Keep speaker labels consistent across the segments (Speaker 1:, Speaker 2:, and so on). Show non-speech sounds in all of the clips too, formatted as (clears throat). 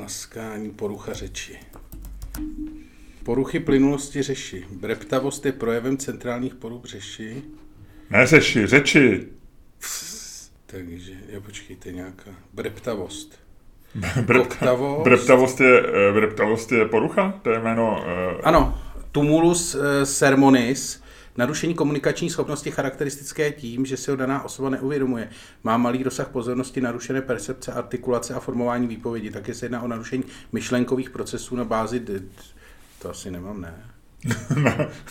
Speaker 1: Laskání porucha řeči. Poruchy plynulosti řeši. Breptavost je projevem centrálních poruch řeši.
Speaker 2: Ne řeši, řeči.
Speaker 1: Takže, já počkejte, nějaká breptavost. (laughs)
Speaker 2: Brepta, breptavost, je, eh, breptavost je porucha? To je jméno... Uh...
Speaker 1: Ano, tumulus uh, sermonis, narušení komunikační schopnosti charakteristické tím, že si ho daná osoba neuvědomuje. Má malý rozsah pozornosti, narušené percepce, artikulace a formování výpovědi. Také se jedná o narušení myšlenkových procesů na bázi... To asi nemám, (laughs) ne?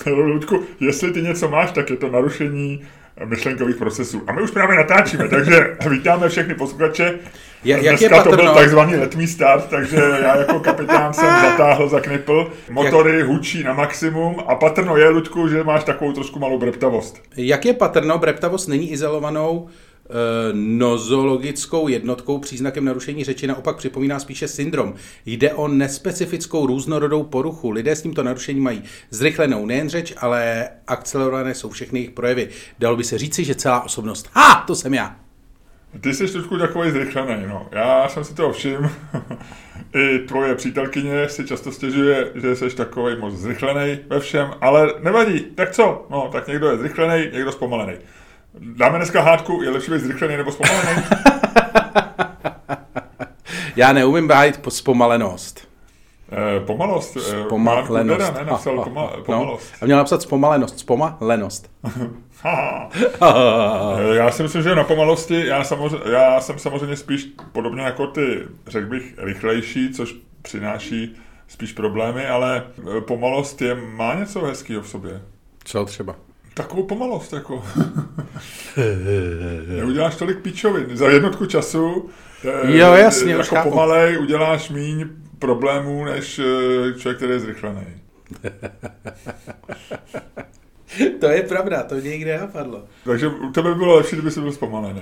Speaker 2: Ludku, jestli ty něco máš, tak je to narušení myšlenkových procesů. A my už právě natáčíme, takže (laughs) vítáme všechny posluchače.
Speaker 1: Jak
Speaker 2: Dneska
Speaker 1: je
Speaker 2: to byl takzvaný letmý start, takže já jako kapitán jsem (laughs) zatáhl za knipl. Motory hučí na maximum a patrno je, Ludku, že máš takovou trošku malou breptavost.
Speaker 1: Jak je patrno, breptavost není izolovanou nozologickou jednotkou příznakem narušení řeči, naopak připomíná spíše syndrom. Jde o nespecifickou různorodou poruchu. Lidé s tímto narušením mají zrychlenou nejen řeč, ale akcelerované jsou všechny jejich projevy. Dalo by se říci, že celá osobnost. Ha, to jsem já.
Speaker 2: Ty jsi trošku takový zrychlený, no. Já jsem si toho všiml. (laughs) I tvoje přítelkyně si často stěžuje, že jsi takový moc zrychlený ve všem, ale nevadí. Tak co? No, tak někdo je zrychlený, někdo zpomalený. Dáme dneska hádku, je lepší být zrychlený nebo zpomalený? (laughs)
Speaker 1: Já neumím bájit po zpomalenost.
Speaker 2: Eh, pomalost. Eh,
Speaker 1: Zpomalenost.
Speaker 2: Kudera, ne, napsal
Speaker 1: ha,
Speaker 2: poma,
Speaker 1: ha.
Speaker 2: pomalost.
Speaker 1: No, a měl napsat zpomalenost. Zpomalenost. (laughs)
Speaker 2: Eh, Já si myslím, že na pomalosti, já, samozřejmě, já jsem samozřejmě spíš podobně jako ty, řekl bych, rychlejší, což přináší spíš problémy, ale eh, pomalost je, má něco hezkého v sobě.
Speaker 1: Co třeba?
Speaker 2: Takovou pomalost, jako. (laughs) Neuděláš tolik píčovin. Za jednotku času eh,
Speaker 1: Jo, jasně, už
Speaker 2: jako
Speaker 1: chápu.
Speaker 2: pomalej uděláš míň problémů, než eh, člověk, který je zrychlený. (laughs)
Speaker 1: To je pravda, to mě nikdy nenapadlo.
Speaker 2: Takže u tebe by bylo lepší, kdyby jsi byl zpomalený.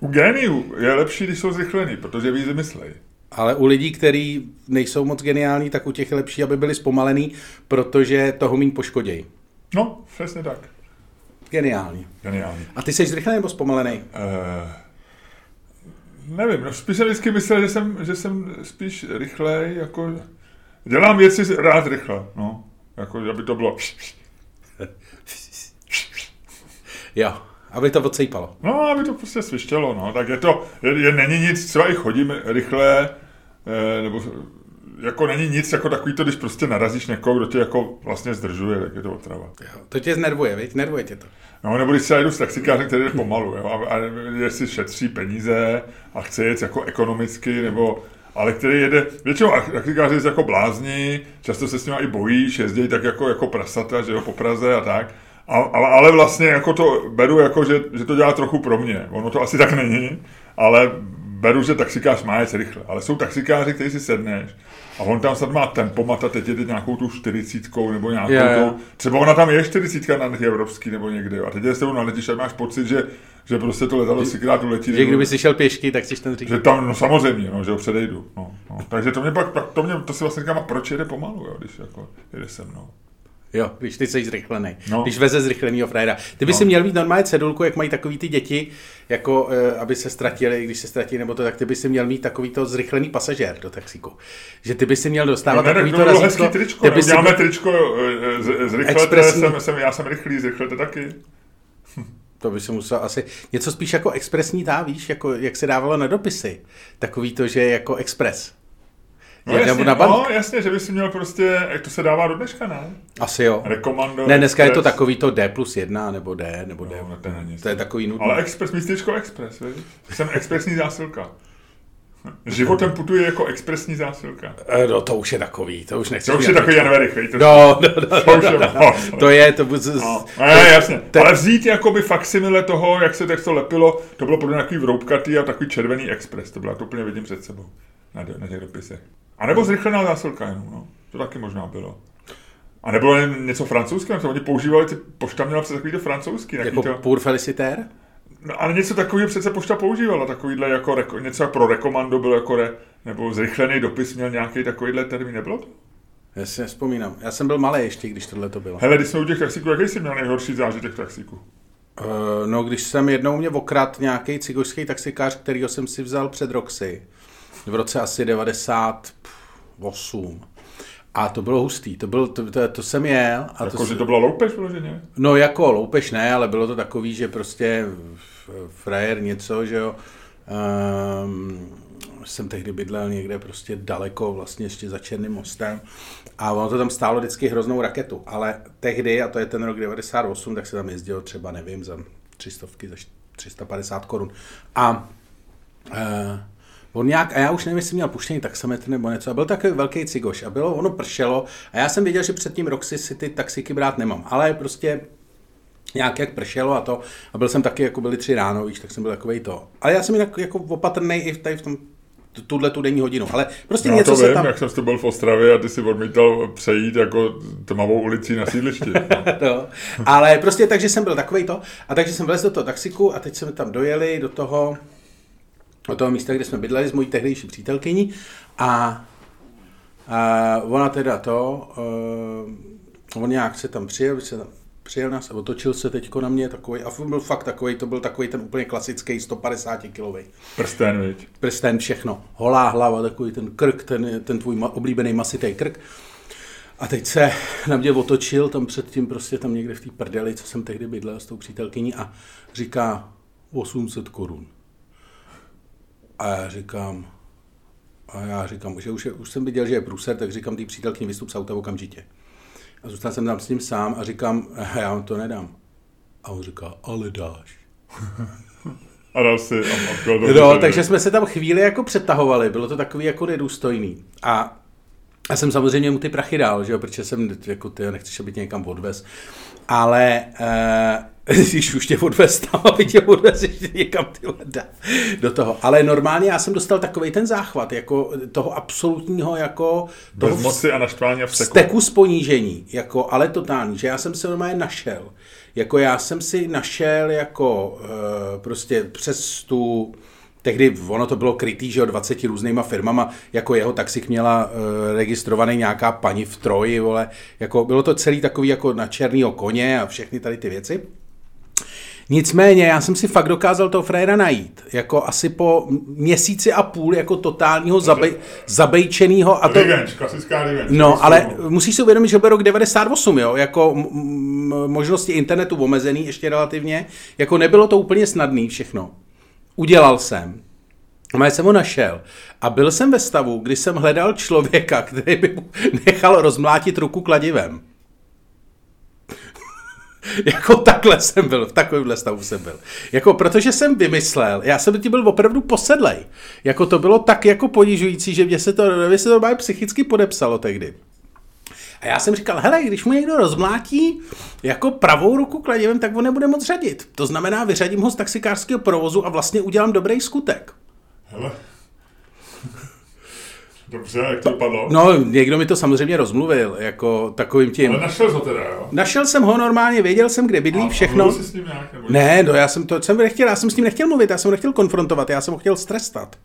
Speaker 2: U géniů je lepší, když jsou zrychlený, protože víc vymyslej.
Speaker 1: Ale u lidí, kteří nejsou moc geniální, tak u těch je lepší, aby byli zpomalený, protože toho méně poškodějí.
Speaker 2: No, přesně tak.
Speaker 1: Geniální.
Speaker 2: Geniální.
Speaker 1: A ty jsi zrychlený nebo zpomalený?
Speaker 2: Uh, nevím, no spíš jsem vždycky myslel, že jsem, že jsem spíš rychlej, jako dělám věci rád rychle, no. Jako, aby to bylo... (laughs)
Speaker 1: Jo, aby to odsejpalo.
Speaker 2: No, aby to prostě svištělo, no. Tak je to, je, je, není nic, třeba i chodím rychle, eh, nebo jako není nic jako takový to, když prostě narazíš někoho, kdo tě jako vlastně zdržuje, tak je to otrava.
Speaker 1: Jo, to tě znervuje, viď? Nervuje tě to.
Speaker 2: No, nebo když se jdu s taxikářem, který jde pomalu, jo, a, a jestli šetří peníze a chce jet jako ekonomicky, nebo ale který jede, většinou taxikáři jezdí jako blázni, často se s nimi i bojíš, jezdí tak jako, jako prasata, že jo, po Praze a tak. A, ale, ale vlastně jako to beru jako, že, že to dělá trochu pro mě. Ono to asi tak není, ale beru, že taxikář má jet rychle. Ale jsou taxikáři, kteří si sedneš a on tam snad má tempomat a teď jede nějakou tu čtyřicítkou nebo nějakou
Speaker 1: jo.
Speaker 2: tu, třeba ona tam je čtyřicítka na těch evropský nebo někde. A teď je s tebou naletíš a máš pocit, že, že prostě to letadlo třikrát uletí.
Speaker 1: Že kdyby si šel pěšky, tak chceš ten říct.
Speaker 2: že tam, no samozřejmě, no, že ho předejdu. No, no. Takže to mě pak, pak to, mě, to si vlastně říkám, a proč jede pomalu, jo, když jako jede se mnou.
Speaker 1: Jo, když ty jsi zrychlený.
Speaker 2: No.
Speaker 1: No. Když veze zrychlenýho frajera. Ty by
Speaker 2: No.
Speaker 1: si měl mít normálně cedulku, jak mají takový ty děti, jako eh, aby se ztratili, když se ztratí nebo to, tak ty by si měl mít takový to zrychlený pasažér do taxíku. Že ty by si měl
Speaker 2: No,
Speaker 1: dostávat
Speaker 2: ne, tak
Speaker 1: takový
Speaker 2: to
Speaker 1: razítko.
Speaker 2: tričko,
Speaker 1: ty
Speaker 2: ne?
Speaker 1: by si
Speaker 2: uděláme
Speaker 1: byl-
Speaker 2: tričko eh, z, zrychlete,
Speaker 1: Expresní.
Speaker 2: jsem, jsem, já jsem rychlý, zrychlete taky.
Speaker 1: To by se musel asi něco spíš jako expresní tá, víš, jako jak se dávalo na dopisy. Takový to, že jako expres.
Speaker 2: No jasně,
Speaker 1: nebo na bank.
Speaker 2: no jasně, že by si měl prostě, jak to se dává do dneška, ne?
Speaker 1: Asi jo.
Speaker 2: Rekomando.
Speaker 1: Ne, dneska je to
Speaker 2: Express.
Speaker 1: takový to D plus 1 nebo D nebo D.
Speaker 2: No, to není.
Speaker 1: to je takový nudný.
Speaker 2: Ale Express, místečko Express, víš? Jsem expresní zásilka. Životem putuje jako expresní zásilka.
Speaker 1: Eh, No to už je takový, to už nechci.
Speaker 2: To už je takový Jan Verich, víš? To,
Speaker 1: No, no, no,
Speaker 2: to už je, no,
Speaker 1: to je, to bude...
Speaker 2: No, ne, jasně. Ale vzít jakoby faksimile toho, jak se tak to lepilo, to bylo podle mě takový vroubkatý a takový červený express. To bylo, to úplně vidím před sebou na, na těch dopisech. A nebo zrychlená zásilka jenom, no. To taky možná bylo. A nebylo jen něco francouzského, to oni používali, ty pošta měla přece takový to francouzský,
Speaker 1: Jako
Speaker 2: to,
Speaker 1: pour félicitaire?
Speaker 2: no, ale něco takového přece pošta používala, takovýhle jako reko, něco jako pro rekomando bylo jako re, nebo zrychlený dopis měl nějaký takovýhle termín, nebylo to?
Speaker 1: Já si nespomínám. Já jsem byl malý ještě, když tohle to bylo.
Speaker 2: Hele, když jsme u těch taxíků, jaký jsi měl nejhorší zážitek taxíku?
Speaker 1: Uh, no, když jsem jednou mě okrad nějaký cigošský taxikář, kterýho jsem si vzal před Roxy. v roce asi 98. A to bylo hustý, to, byl, to, to, to jsem jel. A
Speaker 2: Jako,
Speaker 1: to,
Speaker 2: že to byla loupež vloženě?
Speaker 1: No jako loupež ne, ale bylo to takový, že prostě frajer něco, že jo. Um, jsem tehdy bydlel někde prostě daleko, vlastně ještě za Černým mostem. A ono to tam stálo vždycky hroznou raketu. Ale tehdy, a to je ten rok 98, tak se tam jezdilo třeba, nevím, za 300, za 350 korun. A uh, On nějak, a já už nevím, jestli měl puštěný taxametr nebo něco, a byl takový velký cigoš a bylo, ono pršelo a já jsem věděl, že před tím Roxy si ty taxiky brát nemám, ale prostě nějak jak pršelo a to, a byl jsem taky, jako byli tři ráno, víš, tak jsem byl takový to. Ale já jsem jinak jako opatrný i v, tady v tom tuhle tu denní hodinu, ale prostě
Speaker 2: No
Speaker 1: něco
Speaker 2: to
Speaker 1: se
Speaker 2: vím,
Speaker 1: tam...
Speaker 2: jak jsem to byl v Ostravě a ty si odmítal přejít jako tmavou ulicí na sídlišti.
Speaker 1: no. (laughs) Ale prostě takže jsem byl takový to, a takže jsem vlez do toho taxiku a teď jsme tam dojeli do toho, do toho místa, kde jsme bydleli s mojí tehdejší přítelkyní a, a ona teda to, uh, on nějak se tam přijel, se tam přijel nás a otočil se teďko na mě takový, a byl fakt takový, to byl takový ten úplně klasický 150 kilový.
Speaker 2: Prsten, viď?
Speaker 1: Prsten, všechno. Holá hlava, takový ten krk, ten, ten tvůj oblíbený masitý krk. A teď se na mě otočil, tam předtím prostě tam někde v té prdeli, co jsem tehdy bydlel s tou přítelkyní a říká 800 korun. A já říkám, a já říkám, že už, je, už jsem viděl, že je průser, tak říkám té přítelkyni, vystup z auta okamžitě. A zůstal jsem tam s ním sám a říkám, (laughs) já vám to nedám. A on říká, ale dáš. (laughs)
Speaker 2: A dal si... A, a
Speaker 1: no, takže jsme se tam chvíli jako přetahovali, bylo to takový jako nedůstojný. A já jsem samozřejmě mu ty prachy dal, že jo, protože jsem, jako ty nechceš, aby tě někam odvez. Ale uh, když už tě odvez tam, aby tě odvez ještě někam ty dá do toho. Ale normálně já jsem dostal takový ten záchvat, jako toho absolutního, jako toho
Speaker 2: Bez moci a naštvání a vsteku.
Speaker 1: Steku z ponížení, jako, ale totální, že já jsem se normálně našel. Jako já jsem si našel jako uh, prostě přes tu tehdy ono to bylo krytý, že o 20 různýma firmama, jako jeho taxik měla uh, registrovaný nějaká paní v Troji, vole, jako bylo to celý takový jako na černýho koně a všechny tady ty věci. Nicméně já jsem si fakt dokázal toho frajera najít, jako asi po měsíci a půl jako totálního zabej, zabejčenýho. A to,
Speaker 2: revenge, klasická revenge.
Speaker 1: No, ale musíš si uvědomit, že byl rok 98, jo, jako m- m- možnosti internetu omezený ještě relativně, jako nebylo to úplně snadný všechno. Udělal jsem, a jsem ho našel. A byl jsem ve stavu, kdy jsem hledal člověka, který by mu (laughs) nechal rozmlátit ruku kladivem. (laughs) jako takhle jsem byl, v takovémhle stavu jsem byl. Jako protože jsem vymyslel, já jsem ti byl opravdu posedlej. Jako to bylo tak jako ponižující, že mě se to, mě se to psychicky podepsalo tehdy. A já jsem říkal, hele, když mu někdo rozmlátí jako pravou ruku kladivem, tak on nebude moc řadit. To znamená, vyřadím ho z taxikářského provozu a vlastně udělám dobrý skutek.
Speaker 2: Hele. Dobře, jak to dopadlo?
Speaker 1: No, někdo mi to samozřejmě rozmluvil, jako takovým tím.
Speaker 2: Ale našel ho teda, jo?
Speaker 1: Našel jsem ho normálně, věděl jsem, kde bydlí,
Speaker 2: A- a
Speaker 1: všechno.
Speaker 2: jsi s ním nějak.
Speaker 1: Ne, no já jsem to jsem nechtěl, já jsem s ním nechtěl mluvit, já jsem ho nechtěl konfrontovat, já jsem ho chtěl strestat.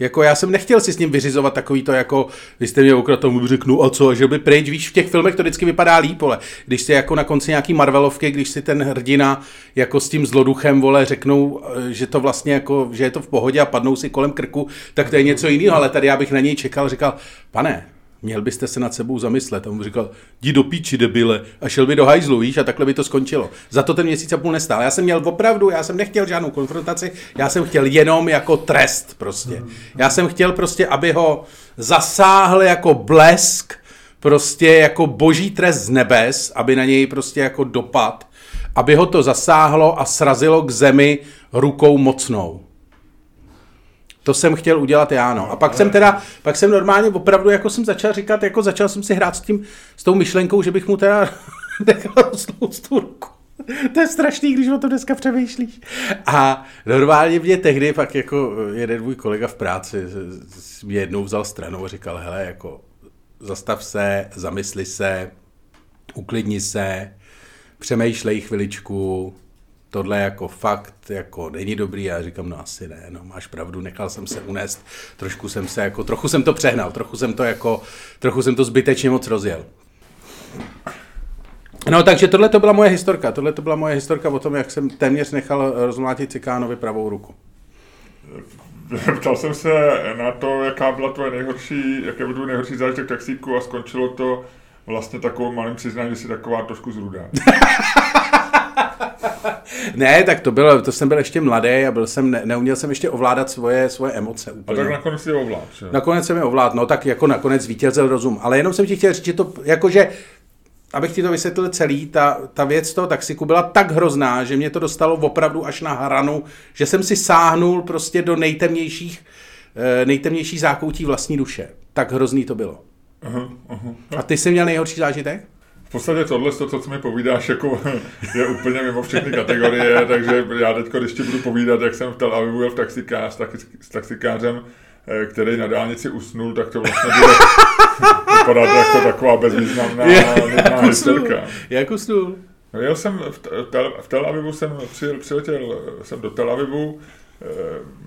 Speaker 1: Jako já jsem nechtěl si s ním vyřizovat takový to, jako vy jste mě ukradl, tomu řeknu, a co, že by pryč, víš, v těch filmech to vždycky vypadá líp, ale když si jako na konci nějaký Marvelovky, když si ten hrdina jako s tím zloduchem, vole, řeknou, eh, že to vlastně jako, že je to v pohodě a padnou si kolem krku, tak to je něco jiného, ale tady já bych na něj čekal, říkal, pane, měl byste se nad sebou zamyslet. A on mu říkal, jdi do píči, debile, a šel by do hajzlu, víš, a takhle by to skončilo. Za to ten měsíc a půl nestál. Já jsem měl opravdu, já jsem nechtěl žádnou konfrontaci, já jsem chtěl jenom jako trest prostě. Já jsem chtěl prostě, aby ho zasáhl jako blesk, prostě jako boží trest z nebes, aby na něj prostě jako dopad, aby ho to zasáhlo a srazilo k zemi rukou mocnou. To jsem chtěl udělat já, no. A pak jsem teda, pak jsem normálně opravdu jako jsem začal říkat, jako začal jsem si hrát s tím, s tou myšlenkou, že bych mu teda (laughs) nechal rostnout tu ruku. To je strašný, když o tom dneska přemýšlíš. A normálně mě tehdy pak jako jeden můj kolega v práci mě jednou vzal stranou a říkal, hele, jako zastav se, zamysli se, uklidni se, přemýšlej chviličku, tohle jako fakt jako není dobrý. Já říkám, no asi ne, no máš pravdu, nechal jsem se unést, trošku jsem se jako, trochu jsem to přehnal, trochu jsem to jako, trochu jsem to zbytečně moc rozjel. No, takže tohle to byla moje historka. Tohle to byla moje historka o tom, jak jsem téměř nechal rozmlátit Cikánovi pravou ruku.
Speaker 2: ptal jsem se na to, jaká byla tvoje nejhorší, jaké byl tvůj nejhorší zážitek taxíku a skončilo to vlastně takovou malým přiznáním, že jsi taková trošku zrudá. (laughs)
Speaker 1: ne, tak to bylo, to jsem byl ještě mladý a byl jsem, ne, neuměl jsem ještě ovládat svoje, svoje emoce úplně.
Speaker 2: A tak nakonec si ovlád, že?
Speaker 1: Nakonec jsem je ovlád, no tak jako nakonec vítězil rozum. Ale jenom jsem ti chtěl říct, že to, jakože abych ti to vysvětlil celý, ta, ta věc toho taxiku byla tak hrozná, že mě to dostalo opravdu až na hranu, že jsem si sáhnul prostě do nejtemnějších, eh, nejtemnější zákoutí vlastní duše. Tak hrozný to bylo.
Speaker 2: Aha, aha.
Speaker 1: A ty jsi měl nejhorší zážitek?
Speaker 2: V podstatě tohle, to, co mi povídáš, jako (laughs) je úplně mimo všechny kategorie, takže já teď, když ti budu povídat, jak jsem v Tel Avivu jel v taxikář, tak, s taxikářem, eh, který na dálnici usnul, tak to vlastně bude (laughs) vypadat jako taková bezvýznamná
Speaker 1: jako historka. Jak usnul?
Speaker 2: No, jel jsem v, tel, v Tel Avivu, jsem přijel, přiletěl jsem do Tel Avivu eh,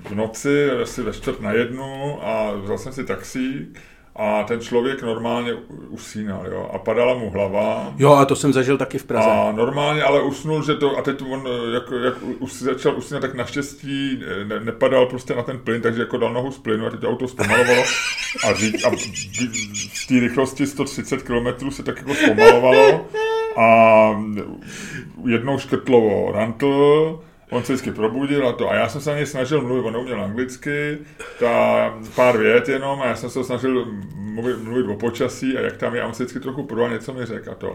Speaker 2: v noci, asi ve čtvrt na jednu a vzal jsem si taxík a ten člověk normálně usínal, jo, a padala mu hlava.
Speaker 1: Jo, a to jsem zažil taky v Praze.
Speaker 2: A normálně, ale usnul, že to, a teď on, jak, jak us, začal usínat, tak naštěstí ne, nepadal prostě na ten plyn, takže jako dal nohu z plynu a teď to auto zpomalovalo a, říct, a v té rychlosti 130 km se tak jako zpomalovalo a jednou škrtlovo rantl, on se vždycky probudil a to. A já jsem se na něj snažil mluvit, on neuměl anglicky, ta pár vět jenom a já jsem se snažil mluvit, mluvit o počasí a jak tam je, a on se vždycky trochu podal, něco mi řekl a to.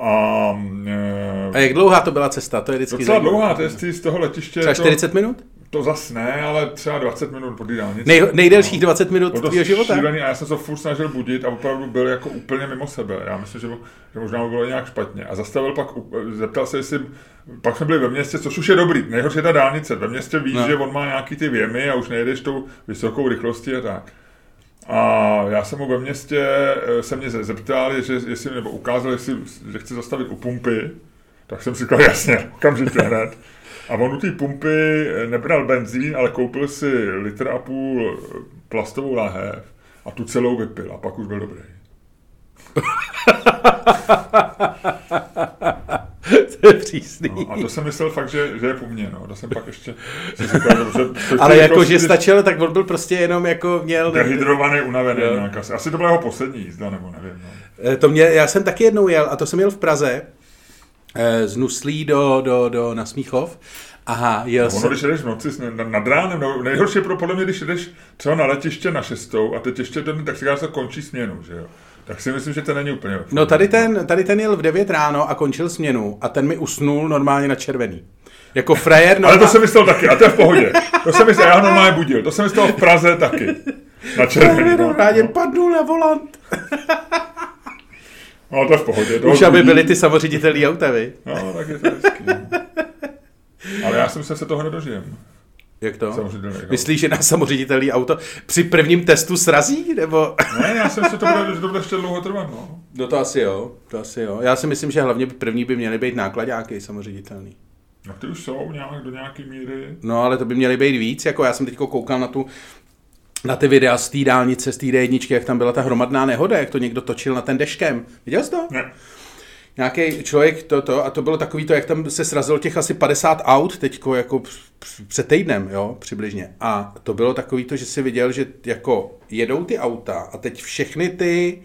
Speaker 1: A, e, a jak dlouhá to byla cesta? To je vždycky
Speaker 2: Docela dlouhá, to je z toho letiště.
Speaker 1: Třeba 40 to, minut?
Speaker 2: To zas ne, ale třeba 20 minut po dálnici.
Speaker 1: Nej, nejdelších 20 minut tvého života?
Speaker 2: Šílený, a já jsem se furt snažil budit a opravdu byl jako úplně mimo sebe. Já myslím, že, že možná by bylo nějak špatně. A zastavil pak, zeptal se, jestli, pak jsme byli ve městě, což už je dobrý. Nejhorší je ta dálnice. Ve městě víš, no. že on má nějaký ty věmy a už nejedeš tou vysokou rychlostí a tak. A já jsem mu ve městě, eh, se mě zeptal, že, jestli, nebo ukázal, jestli, že chci zastavit u pumpy, tak jsem si říkal, jasně, okamžitě hned. A on u té pumpy nebral benzín, ale koupil si litr a půl plastovou láhev a tu celou vypil a pak už byl dobrý. (laughs)
Speaker 1: to je přísný.
Speaker 2: No, a to jsem myslel fakt, že, že je po mně, no. To jsem pak ještě říkal, že...
Speaker 1: Ale jako, prostě, že stačilo, tak on byl prostě jenom jako měl...
Speaker 2: Dehydrovaný, unavený nějak asi. Asi to byla jeho poslední jízda, nebo nevím. No.
Speaker 1: Eh, to mě, já jsem taky jednou jel, a to jsem jel v Praze, z Nuslí do, do, do na Smíchov. Aha, jel
Speaker 2: no, ono, když jdeš v noci nad ránem, no, nejhorší je pro podle mě, když jdeš třeba na letiště na šestou a teď ještě ten taxikář se končí směnu, že jo? Tak si myslím, že to není úplně.
Speaker 1: No tady ten, tady ten jel v 9 ráno a končil směnu a ten mi usnul normálně na červený. Jako frajer
Speaker 2: normálně... Ale to jsem myslel taky, a to je v pohodě. To jsem myslel, já ho normálně budil. To jsem myslel v Praze taky. Na červený.
Speaker 1: No. Normálně padnul na volant.
Speaker 2: No, to je v pohodě.
Speaker 1: Už aby byli ty samoředitelí auta, vy?
Speaker 2: No, tak je to hezký. Ale já jsem se, se toho nedožijem.
Speaker 1: Jak to? Myslíš, že na samoředitelný auto při prvním testu srazí? Nebo...
Speaker 2: ne, já jsem si to bude, že to bude ještě dlouho trvat. No.
Speaker 1: no to asi jo, to asi jo. Já si myslím, že hlavně první by měly být nákladáky samoředitelný.
Speaker 2: No ty už jsou nějak do nějaké míry.
Speaker 1: No ale to by měly být víc, jako já jsem teď koukal na tu na ty videa z té dálnice, z té D1, jak tam byla ta hromadná nehoda, jak to někdo točil na ten deškem. Viděl jsi to?
Speaker 2: Ne.
Speaker 1: Nějaký člověk toto, a to bylo takový to, jak tam se srazilo těch asi 50 aut teďko jako před týdnem, jo, přibližně. A to bylo takový to, že si viděl, že jako jedou ty auta a teď všechny ty,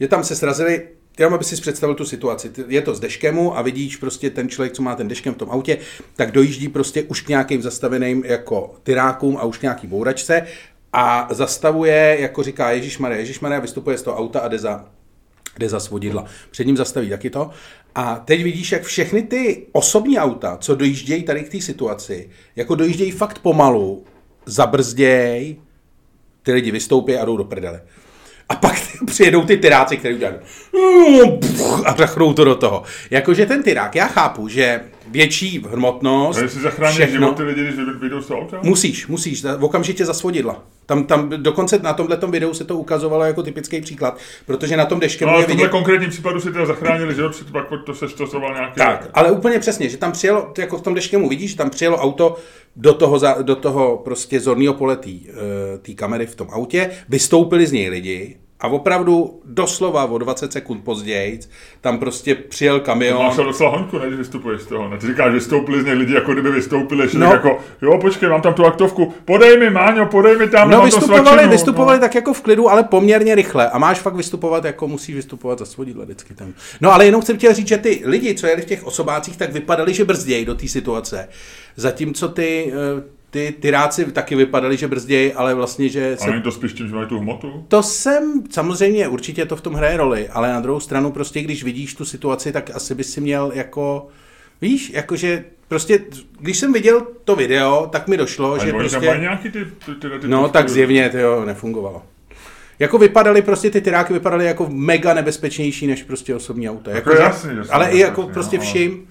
Speaker 1: že tam se srazili jenom aby si představil tu situaci. Je to z deškemu a vidíš prostě ten člověk, co má ten deškem v tom autě, tak dojíždí prostě už k nějakým zastaveným jako tyrákům a už k nějaký bouračce a zastavuje, jako říká Ježíš Maria, Ježíš Maria vystupuje z toho auta a jde za, jde za svodidla. Před ním zastaví taky to. A teď vidíš, jak všechny ty osobní auta, co dojíždějí tady k té situaci, jako dojíždějí fakt pomalu, zabrzdějí, ty lidi vystoupí a jdou do prdele. A pak (laughs) přijedou ty tyráci, který udělají (laughs) a řachnou to do toho. Jakože ten tyrák, já chápu, že větší hmotnost.
Speaker 2: A jestli zachránit všechno, životy lidi, když vyjdou z toho auta?
Speaker 1: Musíš, musíš, okamžitě za svodidla. Tam, tam dokonce na tomhle videu se to ukazovalo jako typický příklad, protože na tom deškem...
Speaker 2: No, ale v tomhle vidět... konkrétním případu si teda zachránili život, pak to se stosoval nějaký...
Speaker 1: Tak, ale úplně přesně, že tam přijelo, jako v tom deškemu vidíš, že tam přijelo auto do toho, za, do toho prostě zorného pole té kamery v tom autě, vystoupili z něj lidi A opravdu doslova o 20 sekund později tam prostě přijel kamion.
Speaker 2: Máš docela hoňku, než vystupuješ z toho. Ne? Ty říkáš, vystoupili z něj lidi, jako kdyby vystoupili, že
Speaker 1: No.
Speaker 2: no. jako, jo, počkej, mám tam tu aktovku, podej mi, Máňo, podej mi tam,
Speaker 1: No
Speaker 2: mám
Speaker 1: vystupovali,
Speaker 2: svačinu.
Speaker 1: vystupovali tak jako v klidu, ale poměrně rychle. A máš fakt vystupovat, jako musíš vystupovat za svodidla vždycky tam. No ale jenom jsem chtěl říct, že ty lidi, co jeli v těch osobácích, tak vypadali, že brzdějí do té situace. Zatímco ty, eh, ty tyráci taky vypadali, že brzdějí, ale vlastně, že
Speaker 2: A
Speaker 1: se
Speaker 2: není to spíš tím, že mají tu hmotu?
Speaker 1: To jsem, samozřejmě, určitě to v tom hraje roli, ale na druhou stranu prostě, když vidíš tu situaci, tak asi bys si měl jako, víš, jakože prostě, když jsem viděl to video, tak mi došlo,
Speaker 2: A
Speaker 1: že
Speaker 2: tam
Speaker 1: prostě,
Speaker 2: mají nějaký ty, ty, ty, ty
Speaker 1: no
Speaker 2: ty-
Speaker 1: tak zjevně to jo, nefungovalo. Jako vypadaly prostě ty tyráky vypadaly jako mega nebezpečnější než prostě osobní auto. Jako,
Speaker 2: Jako
Speaker 1: že-
Speaker 2: jasný, jasný,
Speaker 1: ale i jako
Speaker 2: jasný,
Speaker 1: prostě
Speaker 2: no,
Speaker 1: vším.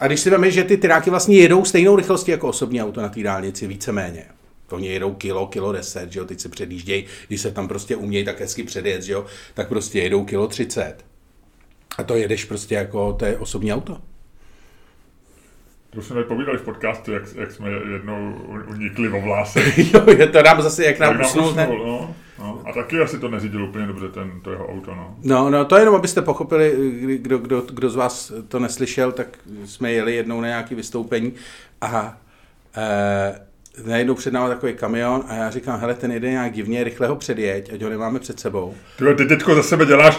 Speaker 1: A když si vemeš, že ty tyráky vlastně jedou stejnou rychlostí jako osobní auto na té dálnici, víceméně. Oni jedou kilo, kilo deset, že jo, teď se předjíždějí, když se tam prostě umějí tak hezky předjet, že jo, tak prostě jedou kilo třicet. A to jedeš prostě jako, to je osobní auto.
Speaker 2: To jsme tady povídali v podcastu, jak, jak jsme jednou unikli o vláse. (laughs)
Speaker 1: jo, je to nám zase, jak nám
Speaker 2: nám
Speaker 1: usnul ten...
Speaker 2: usnul, no, no. A taky asi to neřídil úplně dobře, ten, to jeho auto, no.
Speaker 1: No, no, to jenom, abyste pochopili, kdo, kdo, kdo z vás to neslyšel, tak jsme jeli jednou na nějaké vystoupení a e, najednou před námi takový kamion a já říkám, hele, ten jede nějak divně, rychle ho předjeď, ať ho nemáme před sebou.
Speaker 2: Ty, ty teďko za sebe děláš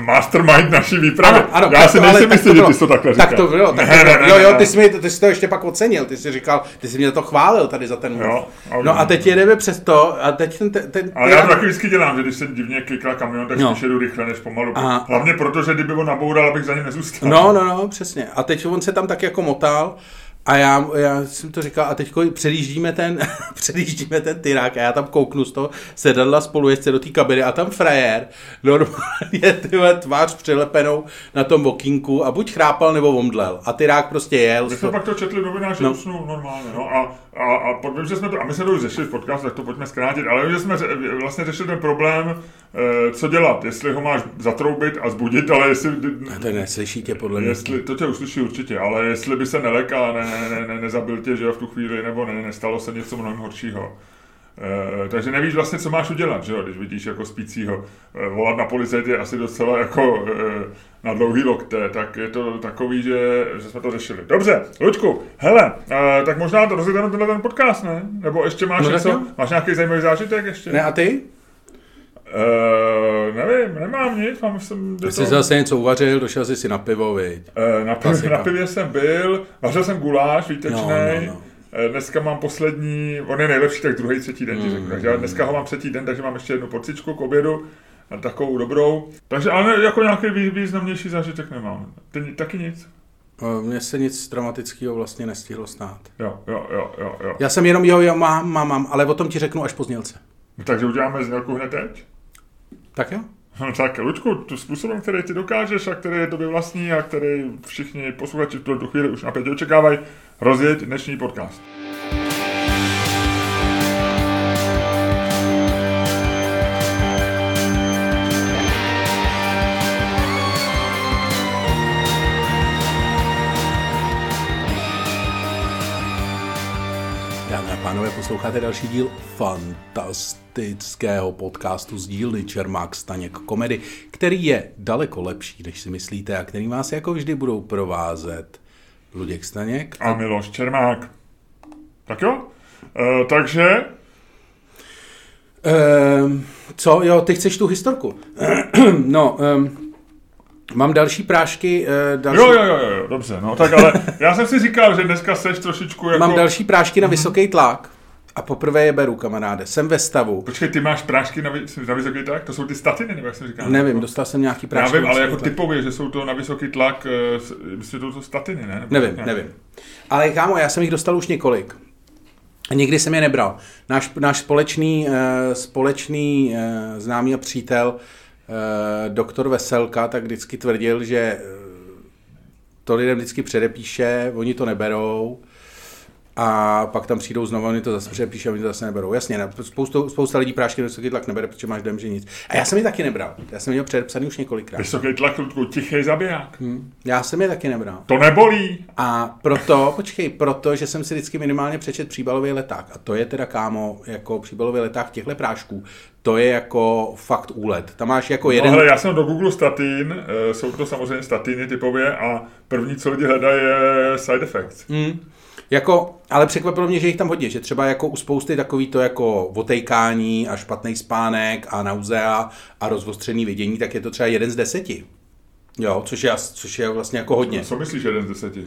Speaker 2: mastermind naší výpravy.
Speaker 1: Ano, ano,
Speaker 2: Já si nejsem jistý,
Speaker 1: to
Speaker 2: že ty jsi to takhle říkal.
Speaker 1: Tak to bylo, tak
Speaker 2: Ne,
Speaker 1: to
Speaker 2: ne,
Speaker 1: bylo.
Speaker 2: ne,
Speaker 1: jo, jo, ty jsi, mi, ty jsi to ještě pak ocenil, ty jsi říkal, ty jsi mě to chválil tady za ten.
Speaker 2: Jo,
Speaker 1: No a teď jedeme přes to a teď ten, ten, ten
Speaker 2: Ale já to taky vždycky dělám, že když se divně klikla kamion, tak
Speaker 1: No.
Speaker 2: jedu rychle než pomalu.
Speaker 1: Aha.
Speaker 2: Hlavně proto, že kdyby ho naboural, abych za ním nezůstal.
Speaker 1: No, no, no, přesně. A teď on se tam tak jako motal a já, já jsem to říkal, a teď předjíždíme ten, (laughs) předjíždíme ten tyrák a já tam kouknu z toho sedadla spolujezdce do té kabiny a tam frajer normálně (laughs) tyhle tvář přilepenou na tom okýnku a buď chrápal nebo omdlel. A tyrák prostě jel.
Speaker 2: My jsme pak to četli novináři,
Speaker 1: No.
Speaker 2: no. usnul normálně, no, a, a, a pod, vím, že jsme to, a my jsme to už řešili v podcastu, tak to pojďme zkrátit, ale vím, že jsme ře, vlastně řešili ten problém, eh, co dělat, jestli ho máš zatroubit a zbudit, ale jestli,
Speaker 1: A to neslyší tě podle mě.
Speaker 2: jestli, to tě uslyší určitě, ale jestli by se nelek a ne, ne, ne, ne, nezabil tě, že jo, v tu chvíli, nebo ne, nestalo se něco mnohem horšího. E, takže nevíš vlastně, co máš udělat, že jo, když vidíš jako spícího. E, volat na policajt je asi docela jako e, na dlouhý lokte, tak je to takový, že, že jsme to řešili. Dobře, Luďku, hele, e, tak možná to rozjedeme tenhle ten podcast, ne? Nebo ještě máš
Speaker 1: No
Speaker 2: něco, máš nějaký zajímavý zážitek ještě?
Speaker 1: Ne, a ty?
Speaker 2: E, nevím, nemám nic, mám jsem...
Speaker 1: Ty jsi zase něco uvařil, došel jsi si na pivo, viď?
Speaker 2: Eh, Na pivě,
Speaker 1: Klasika.
Speaker 2: na pivě jsem byl, vařil jsem guláš výtečný.
Speaker 1: No, no, no.
Speaker 2: Eh, Dneska mám poslední, on je nejlepší, tak druhý, třetí den ti
Speaker 1: Mm,
Speaker 2: řeknu. Takže já dneska ho mám třetí den, takže mám ještě jednu porcičku k obědu, a takovou dobrou. Takže ale jako nějaký vý- významnější zážitek nemám. Ty taky nic?
Speaker 1: Mně se nic dramatického vlastně nestihlo stát.
Speaker 2: Jo, jo, jo, jo, jo.
Speaker 1: Já jsem jenom, jo, jo, mám, mám, mám, ale o tom ti řeknu až po znělce.
Speaker 2: Takže uděláme znělku hned teď?
Speaker 1: Tak jo?
Speaker 2: No, tak, Luďku, tu způsobem, který ty dokážeš a který je tobě vlastní a který všichni posluchači v tuto chvíli už napětě očekávají, rozjeď dnešní podcast.
Speaker 1: Dámy a pánové, posloucháte další díl fantastického podcastu z dílny Čermák Staněk Komedy, který je daleko lepší, než si myslíte a který vás jako vždy budou provázet Luděk Staněk.
Speaker 2: a Miloš Čermák. Tak jo, e, takže
Speaker 1: Ehm, co? Jo, ty chceš tu historku. (clears throat) no, ehm, mám další prášky. eh, další,
Speaker 2: jo, jo, jo, jo, dobře, no tak ale já jsem si říkal, že dneska seš trošičku jako...
Speaker 1: Mám další prášky na vysoký tlak a poprvé je beru, kamaráde. Jsem ve stavu.
Speaker 2: Počkej, ty máš prášky na, na vysoký tlak? To jsou ty statiny, nebo jak jsem říkal?
Speaker 1: Nevím, dostal jsem nějaký
Speaker 2: Já
Speaker 1: prášky.
Speaker 2: vím,
Speaker 1: na
Speaker 2: ale jako
Speaker 1: tlak.
Speaker 2: typově, že jsou to na vysoký tlak, eh, myslím, že to jsou statiny, ne? Nebo
Speaker 1: Nevím,
Speaker 2: ne?
Speaker 1: nevím. Ale kámo, já jsem jich dostal už několik. Nikdy jsem je nebral. Náš, náš společný, uh, společný uh, známý a přítel, doktor Veselka, tak vždycky tvrdil, že to lidem vždycky předepíše, oni to neberou. A pak tam přijdou znovu, oni to zase přepíšou, oni to zase neberou. Jasně, ne, spoustu, spousta lidí prášky na vysoký tlak nebere, protože máš dojem, že nic. A já jsem je taky nebral. Já jsem je měl předepsaný už několikrát.
Speaker 2: Vysoký tlak, tichý zabiják.
Speaker 1: Hmm. Já jsem je taky nebral.
Speaker 2: To nebolí.
Speaker 1: A proto, počkej, proto, že jsem si vždycky minimálně přečet příbalový leták. A to je teda, kámo, jako příbalový leták těchto prášků. To je jako fakt úlet. Tam máš jako jeden...
Speaker 2: No, hele, já jsem do Google statin, eh, jsou to samozřejmě statiny typově a první, co lidi hledají, je side effects.
Speaker 1: Hmm. Jako, ale překvapilo mě, že jich tam hodně, že třeba jako u spousty takový to jako otejkání a špatný spánek a nauzea a rozvostřený vidění, tak je to třeba jeden z deseti. Jo, což je, což je vlastně jako hodně.
Speaker 2: Co myslíš jeden z deseti?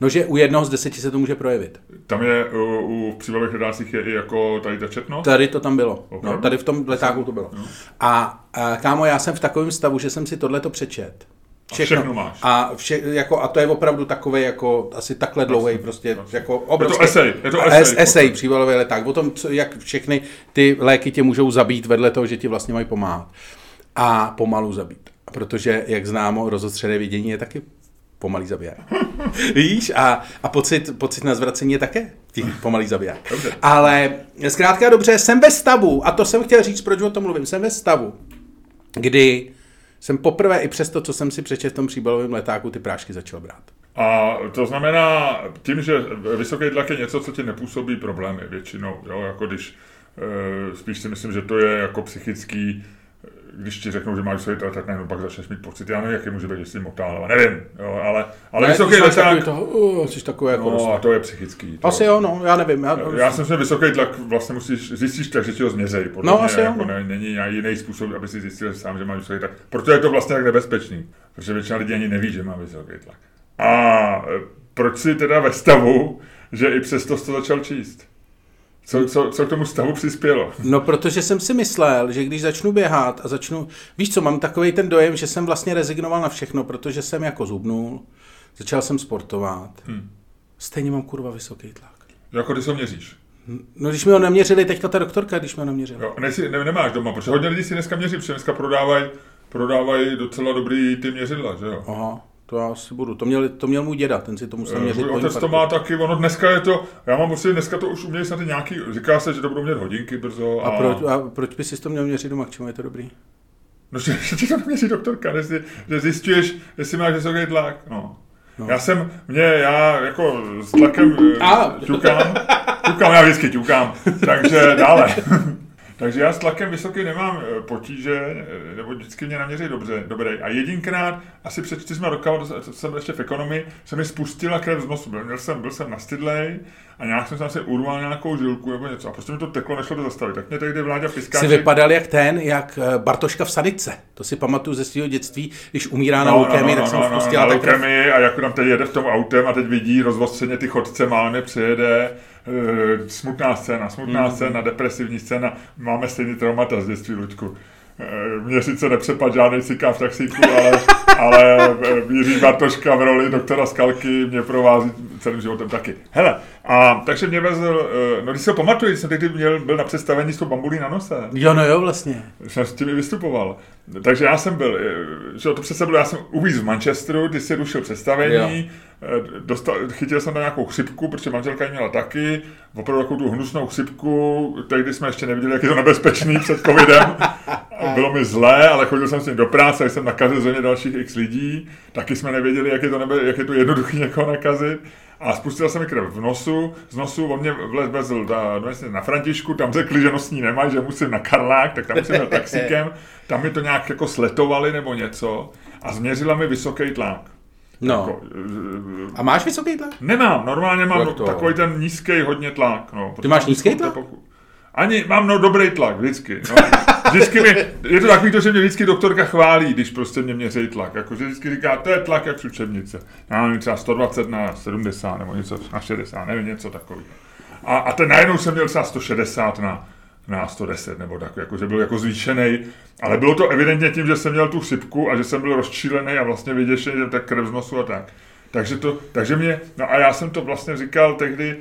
Speaker 1: No, že u jednoho z deseti se to může projevit.
Speaker 2: Tam je, u, u příbalových hledácích je i jako tady ta četnost?
Speaker 1: Tady to tam bylo. No, tady v tom letáku to bylo. No. A, a kámo, já jsem v takovém stavu, že jsem si tohle to přečet.
Speaker 2: Všechno. A všechno máš.
Speaker 1: A, vše, jako, a to je opravdu takový jako asi takhle dlouhý prostě
Speaker 2: vlastně.
Speaker 1: jako obrovský.
Speaker 2: Je to esej, je to esej. Es,
Speaker 1: esej příbalový leták, o tom, co, jak všechny ty léky tě můžou zabít vedle toho, že ti vlastně mají pomáhat. A pomalu zabít. Protože, jak známo, rozostřené vidění je taky pomalý zabiják. (laughs) Víš? A, a pocit, pocit na zvracení je také pomalý zabiják. Ale zkrátka dobře, jsem ve stavu, a to jsem chtěl říct, proč o tom mluvím, jsem ve stavu, kdy jsem poprvé i přesto, co jsem si přečetl v tom příbalovém letáku, ty prášky začal brát.
Speaker 2: A to znamená, tím, že vysoký tlak je něco, co ti nepůsobí problémy většinou, jo? jako když eh, spíš si myslím, že to je jako psychický když ti řeknou, že máš svůj tak najednou pak začneš mít pocit. Já nevím, jaký může být, jestli motál, nevím, jo, ale, ale
Speaker 1: ne,
Speaker 2: vysoký tlak...
Speaker 1: Takový toho, uh, jsi takový jako
Speaker 2: no, a to je psychický.
Speaker 1: To, asi jo, no, já nevím. Já,
Speaker 2: já jsem si vysoký tlak vlastně musíš, zjistíš tak, že ti ho změřej. Podle
Speaker 1: no,
Speaker 2: mě,
Speaker 1: asi
Speaker 2: jako
Speaker 1: jo. No.
Speaker 2: Ne, není jiný způsob, aby si zjistil sám, že máš vysoký tlak. Proto je to vlastně tak nebezpečný, protože většina lidí ani neví, že má vysoký tlak. A e, proč si teda (laughs) ve stavu, že i přesto to začal číst? Co, co, co k tomu stavu přispělo?
Speaker 1: No, protože jsem si myslel, že když začnu běhat a začnu... Víš co, mám takový ten dojem, že jsem vlastně rezignoval na všechno, protože jsem jako zubnul, začal jsem sportovat. Hmm. Stejně mám kurva vysoký tlak.
Speaker 2: Jako ty se měříš?
Speaker 1: No, když mi ho neměřili, teďka ta doktorka, když mi ho neměřila.
Speaker 2: Jo, ne, ne, nemáš doma, protože hodně lidí si dneska měří, protože dneska prodávají prodávají docela dobrý ty měřidla, že jo?
Speaker 1: Aha. To já asi budu. To měl, to měl můj děda, ten si to musel měřit.
Speaker 2: Můj otec to má taky, ono dneska je to, já mám pocit, dneska to už umějí snad nějaký, říká se, že to budou mět hodinky brzo.
Speaker 1: A, a, proč, a proč by si to měl měřit doma, k čemu je to dobrý?
Speaker 2: No, že, že ti to měří doktorka, že, že zjišťuješ, jestli máš vysoký tlak, no. No. Já jsem, mě, já jako s tlakem a. ťukám, ťukám, já vždycky ťukám, takže dále. (laughs) Takže já s tlakem vysoký nemám eh, potíže, eh, nebo vždycky mě naměří dobře, dobrý. A jedinkrát, asi před čtyřma roky, to jsem ještě v ekonomii, se mi spustila krev z nosu. Byl, jsem, byl jsem nastydlej a nějak jsem se urval nějakou žilku nebo něco. A prostě mi to teklo, nešlo to zastavit. Tak mě tehdy Vláďa Piskáček...
Speaker 1: Jsi vypadal jak ten, jak eh, Bartoška v Sadice. To si pamatuju ze svého dětství, když umírá na no, leukémii, no, no, tak jsem no,
Speaker 2: no, na leukemii a jak tam teď jede v tom autem a teď vidí rozvostřeně ty chodce, má přijede Eh, smutná scéna, smutná mm. scéna, depresivní scéna. Máme stejný traumata z dětství, Luďku. Eh, mě sice nepřepad žádný cikán v taxíku, ale, (laughs) ale Jiří Bartoška v roli doktora Skalky mě provází celým životem taky. Hele, a takže mě vezl, no když se pamatuju, jsem tehdy měl, byl na představení s tou bambulí na nose.
Speaker 1: Jo, no jo, vlastně.
Speaker 2: Jsem s tím i vystupoval. Takže já jsem byl, že to přece bylo, já jsem uvíz v Manchesteru, když si rušil představení, jo Eh, dostal, chytil jsem na nějakou chřipku, protože manželka ji měla taky, opravdu takovou tu hnusnou chřipku, tehdy jsme ještě neviděli, jak je to nebezpečný před covidem. (laughs) Bylo mi zlé, ale chodil jsem s ním do práce, jsem nakazil zřejmě dalších x lidí, taky jsme nevěděli, jak je to, nebe, jak je to jednoduché někoho nakazit. A spustil jsem mi krev v nosu, z nosu on mě vezl na, na Františku, tam řekli, že nosní nemají, že musím na Karlák, tak tam musím jít taxíkem, tam mi to nějak jako sletovali nebo něco a změřila mi vysoký tlak.
Speaker 1: No. Jako, uh, a máš vysoký tlak?
Speaker 2: Nemám, normálně mám to? takový ten nízký hodně tlak. No,
Speaker 1: Ty máš nízký tlak?
Speaker 2: Ani mám no dobrý tlak, vždycky. No. Vždycky mi, je to takový to, že mě vždycky doktorka chválí, když prostě mě měří tlak. Jako, že vždycky říká, to je tlak jak v učebnice. Já mám třeba 120 na 70 nebo něco na 60, nevím, něco takového. A, a ten najednou jsem měl třeba 160 na na 110 nebo tak, jako, že byl jako zvýšený, ale bylo to evidentně tím, že jsem měl tu chřipku a že jsem byl rozčílený a vlastně vyděšený, že tak krev z nosu a tak. Takže, to, takže mě, no a já jsem to vlastně říkal tehdy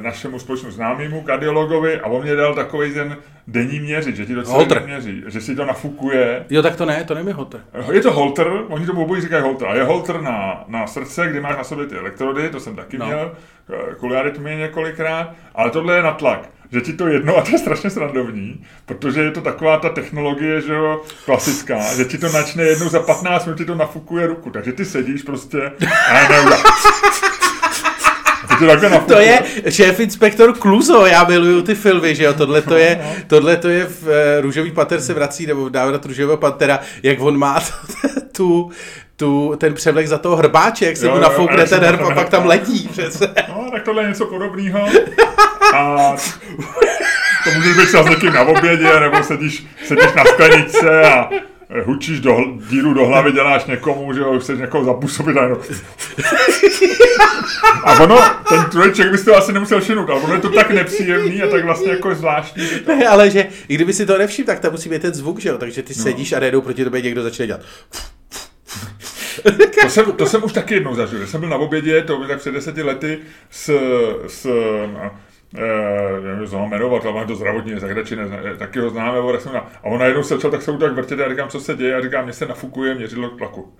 Speaker 2: našemu společnému známému kardiologovi a on mě dal takový ten denní měřit, že ti to celé
Speaker 1: Holter.
Speaker 2: měří, že si to nafukuje.
Speaker 1: Jo, tak to ne, to není holter.
Speaker 2: Je to holter, oni tomu obojí říkají holter, a je holter na, na srdce, kdy máš na sobě ty elektrody, to jsem taky
Speaker 1: No.
Speaker 2: měl, eh, kvůli arytmii několikrát, ale tohle je na tlak. Že ti to jedno, (laughs) a to je strašně srandovní, protože je to taková ta technologie, že jo, klasická, že ti to načne jednou za 15 minut, ti to nafukuje ruku, takže ty sedíš prostě a neudělá. (laughs) Ti takhle. (laughs)
Speaker 1: To je šéf inspektor Kluzo, já miluju ty filmy, že jo, tohle to je, tohle to je v uh, Růžový pater se vrací, nebo v návrat Růžového pantera, jak on má (laughs) tu, tu, ten převlek za toho hrbáče, jak se
Speaker 2: Jo,
Speaker 1: mu nafoukne ten hrb
Speaker 2: to
Speaker 1: a pak tam letí (laughs) přece.
Speaker 2: No, tak tohle je něco podobného. A to může být třeba s někým na obědě, nebo sedíš, sedíš na skleničce a hučíš do, hl- díru do hlavy, děláš někomu, že jo, chceš někoho zapůsobit a jenom... A ono, ten trojček bys to asi nemusel všimnout, ale ono je to tak nepříjemný a tak vlastně jako zvláštní. to-
Speaker 1: Ne, ale že i kdyby si to nevšiml, tak tam musí být ten zvuk, že jo, takže ty sedíš a najednou proti tobě někdo začne dělat.
Speaker 2: To jsem, to jsem už taky jednou zažil. Jsem byl na obědě, to bylo tak před deseti lety, s, s eh, nevím, co mám jmenovat, ale mám to zdravotní zahradači, nezna- taky ho známe, ale tak jsem na, a on najednou se začal tak se tak vrtět a já říkám, co se děje, a říkám, mně se nafukuje měřidlo tlaku.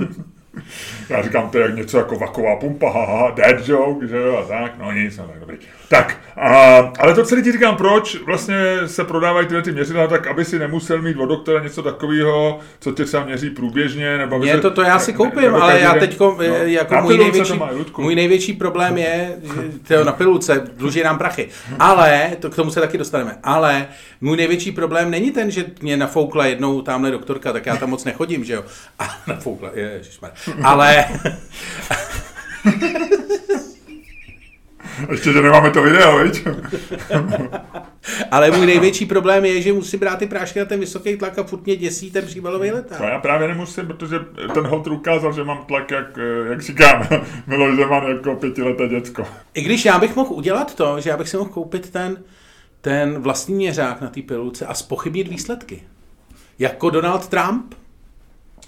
Speaker 2: (laughs) já říkám, to je jak něco jako vaková pumpa, haha, dead joke, že jo, a tak, no nic, no tak dobrý. Tak, a, ale to celý ti říkám, proč vlastně se prodávají tyhle ty měřidla, tak aby si nemusel mít od doktora něco takového, co tě třeba měří průběžně, nebo aby se-
Speaker 1: to, to já si
Speaker 2: ne-
Speaker 1: koupím,
Speaker 2: nebo
Speaker 1: ale já teď
Speaker 2: no.
Speaker 1: jako
Speaker 2: Na
Speaker 1: můj největší,
Speaker 2: má,
Speaker 1: můj největší problém je, že to na pilulce dluží nám prachy. Ale, to k tomu se taky dostaneme, ale můj největší problém není ten, že mě nafoukla jednou tamhle doktorka, tak já tam moc nechodím, že jo. (laughs) A nafoukla, ježišmar. Ale, (laughs)
Speaker 2: Ještě, že nemáme to video, viď? (laughs)
Speaker 1: ale můj největší problém je, že musím brát ty prášky na ten vysoký tlak a furt mě děsí ten příbalový
Speaker 2: To
Speaker 1: leták.
Speaker 2: já právě nemusím, protože ten holter ukázal, že mám tlak, jak, eh, jak říkám, (laughs) Miloš Zeman jako pětileté děcko.
Speaker 1: I když já bych mohl udělat to, že já bych si mohl koupit ten, ten vlastní měřák na té pilulce a spochybnit výsledky. Jako Donald Trump.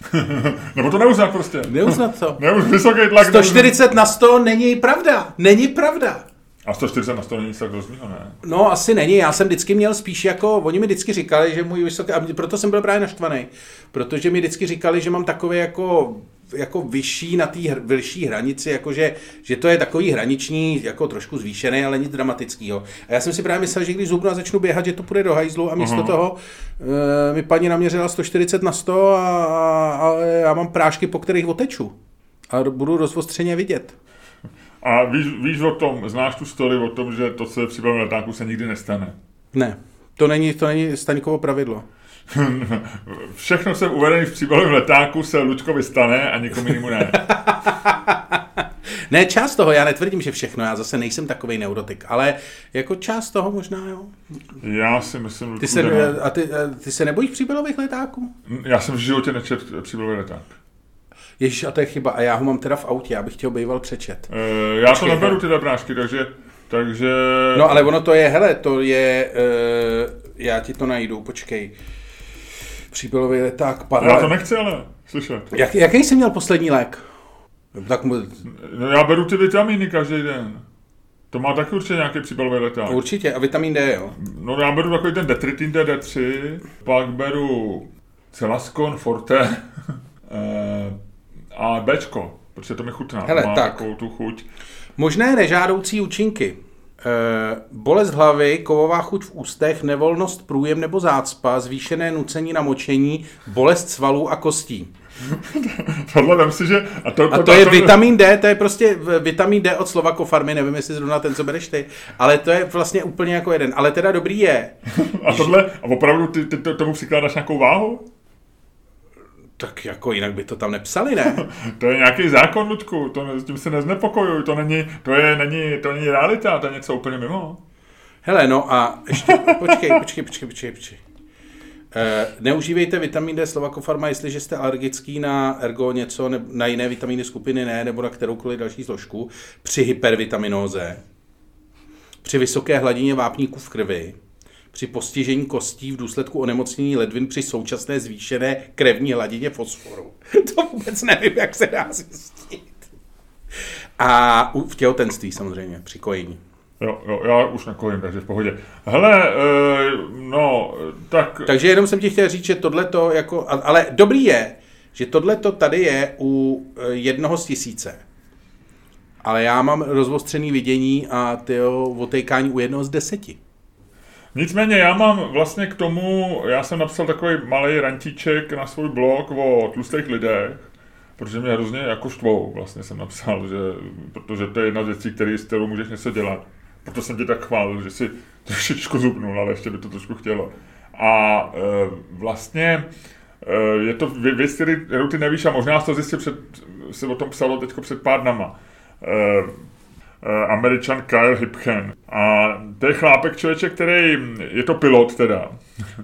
Speaker 1: (laughs)
Speaker 2: Nebo to neuznat prostě.
Speaker 1: Neuznat to.
Speaker 2: Neuz, vysoký tlak. neuznat.
Speaker 1: 140 na 100 není pravda. Není pravda.
Speaker 2: A 140 na 100 není nic tak rozdílného, ne?
Speaker 1: No, asi není. Já jsem vždycky měl spíš jako, oni mi vždycky říkali, že můj vysoký, a proto jsem byl právě naštvaný, protože mi vždycky říkali, že mám takové jako jako vyšší na té hr, vyšší hranici, jakože, že to je takový hraniční, jako trošku zvýšený, ale nic dramatického. A já jsem si právě myslel, že když zubnu a začnu běhat, že to půjde do hajzlu a místo
Speaker 2: Aha.
Speaker 1: toho e, mi paní naměřila 140 na 100 a, a, a já mám prášky, po kterých oteču. A budu rozostřeně vidět.
Speaker 2: A víš, víš o tom, znáš tu story o tom, že to, co je v případě letáku, se nikdy nestane.
Speaker 1: Ne, to není, to není Staňkovo pravidlo. (laughs)
Speaker 2: Všechno jsem uvedený v příbalovém letáku se Lučkovi stane a nikomu jinému ne. (laughs)
Speaker 1: Ne, část toho, já netvrdím, že všechno, já zase nejsem takový neurotik, ale jako část toho možná, jo.
Speaker 2: Já si myslím, Lučku,
Speaker 1: Ty se,
Speaker 2: ne.
Speaker 1: a ty, a ty se nebojíš příbalových letáků?
Speaker 2: Já jsem v životě nečet příbalový leták.
Speaker 1: Ježíš, a to je chyba, a já ho mám teda v autě, já bych tě ho býval přečet.
Speaker 2: E, já to
Speaker 1: Počkej,
Speaker 2: neberu
Speaker 1: no.
Speaker 2: tyhle prášky, takže, takže...
Speaker 1: No ale ono to je, hele, to je, uh, já ti to najdu, počkej. Příbalový leták,
Speaker 2: Já to
Speaker 1: paralel.
Speaker 2: nechci ale slyšet.
Speaker 1: Jak, jaký jsi měl poslední lék? Tak mu-
Speaker 2: No já beru ty vitamíny každý den. To má taky určitě nějaký příbalový leták.
Speaker 1: určitě, a vitamin D, jo.
Speaker 2: No já beru takový ten detritin DD3, pak beru Celascon Forte (laughs) eh, a Bčko, protože to mi chutná.
Speaker 1: Hele,
Speaker 2: to má
Speaker 1: tak.
Speaker 2: takovou tu chuť.
Speaker 1: Možné nežádoucí účinky. E, bolest hlavy, kovová chuť v ústech, nevolnost průjem nebo zácpa, zvýšené nucení na močení, bolest svalů a kostí. (laughs)
Speaker 2: Tohle vem si, že... A to,
Speaker 1: A to je vitamin D, to je prostě vitamin D od slova kofarmy, nevím, jestli zrovna ten, co bereš ty, ale to je vlastně úplně jako jeden. Ale teda dobrý je, (laughs)
Speaker 2: A tohle, a opravdu ty, ty to- tomu přikládáš nějakou váhu?
Speaker 1: Tak jako jinak by to tam nepsali, ne? (laughs)
Speaker 2: To je nějaký zákon, Ludku, to, s tím se neznepokojuj, to není, to je, není, to není realita, to je něco úplně mimo.
Speaker 1: Hele, no a ještě, (laughs) počkej, počkej, počkej, počkej, počkej. E, neužívejte vitamin D slova kofarma, jestliže jste alergický na ergo něco, ne, na jiné vitamíny skupiny ne, nebo na kteroukoliv další složku, při hypervitaminóze, při vysoké hladině vápníků v krvi, při postižení kostí v důsledku onemocnění ledvin při současné zvýšené krevní hladině fosforu. (laughs) To vůbec nevím, jak se dá zjistit. A v těhotenství samozřejmě, při kojení.
Speaker 2: Jo, jo, já už nekojím, takže v pohodě. Hele, tak...
Speaker 1: Takže jenom jsem ti chtěl říct, že tohle to jako, ale dobrý je, že tohle to tady je u eh, jednoho z tisíce. Ale já mám rozvostřený vidění a ty otejkání u jednoho z deseti.
Speaker 2: Nicméně já mám vlastně k tomu, já jsem napsal takový malý rantíček na svůj blog o tlustých lidech, protože mě hrozně jako štvou, vlastně jsem napsal, že, protože to je jedna z věcí, který, s kterou můžeš něco dělat. Proto jsem tě tak chválil, že si (laughs) trošičku zubnul, ale ještě by to trošku chtělo. A e, vlastně e, je to věc, kterou ty nevíš a možná to zjistil před, se o tom psalo teď před pár dnama. E, Američan Kyle Hipchen. A to je chlápek člověče, který, je to pilot teda,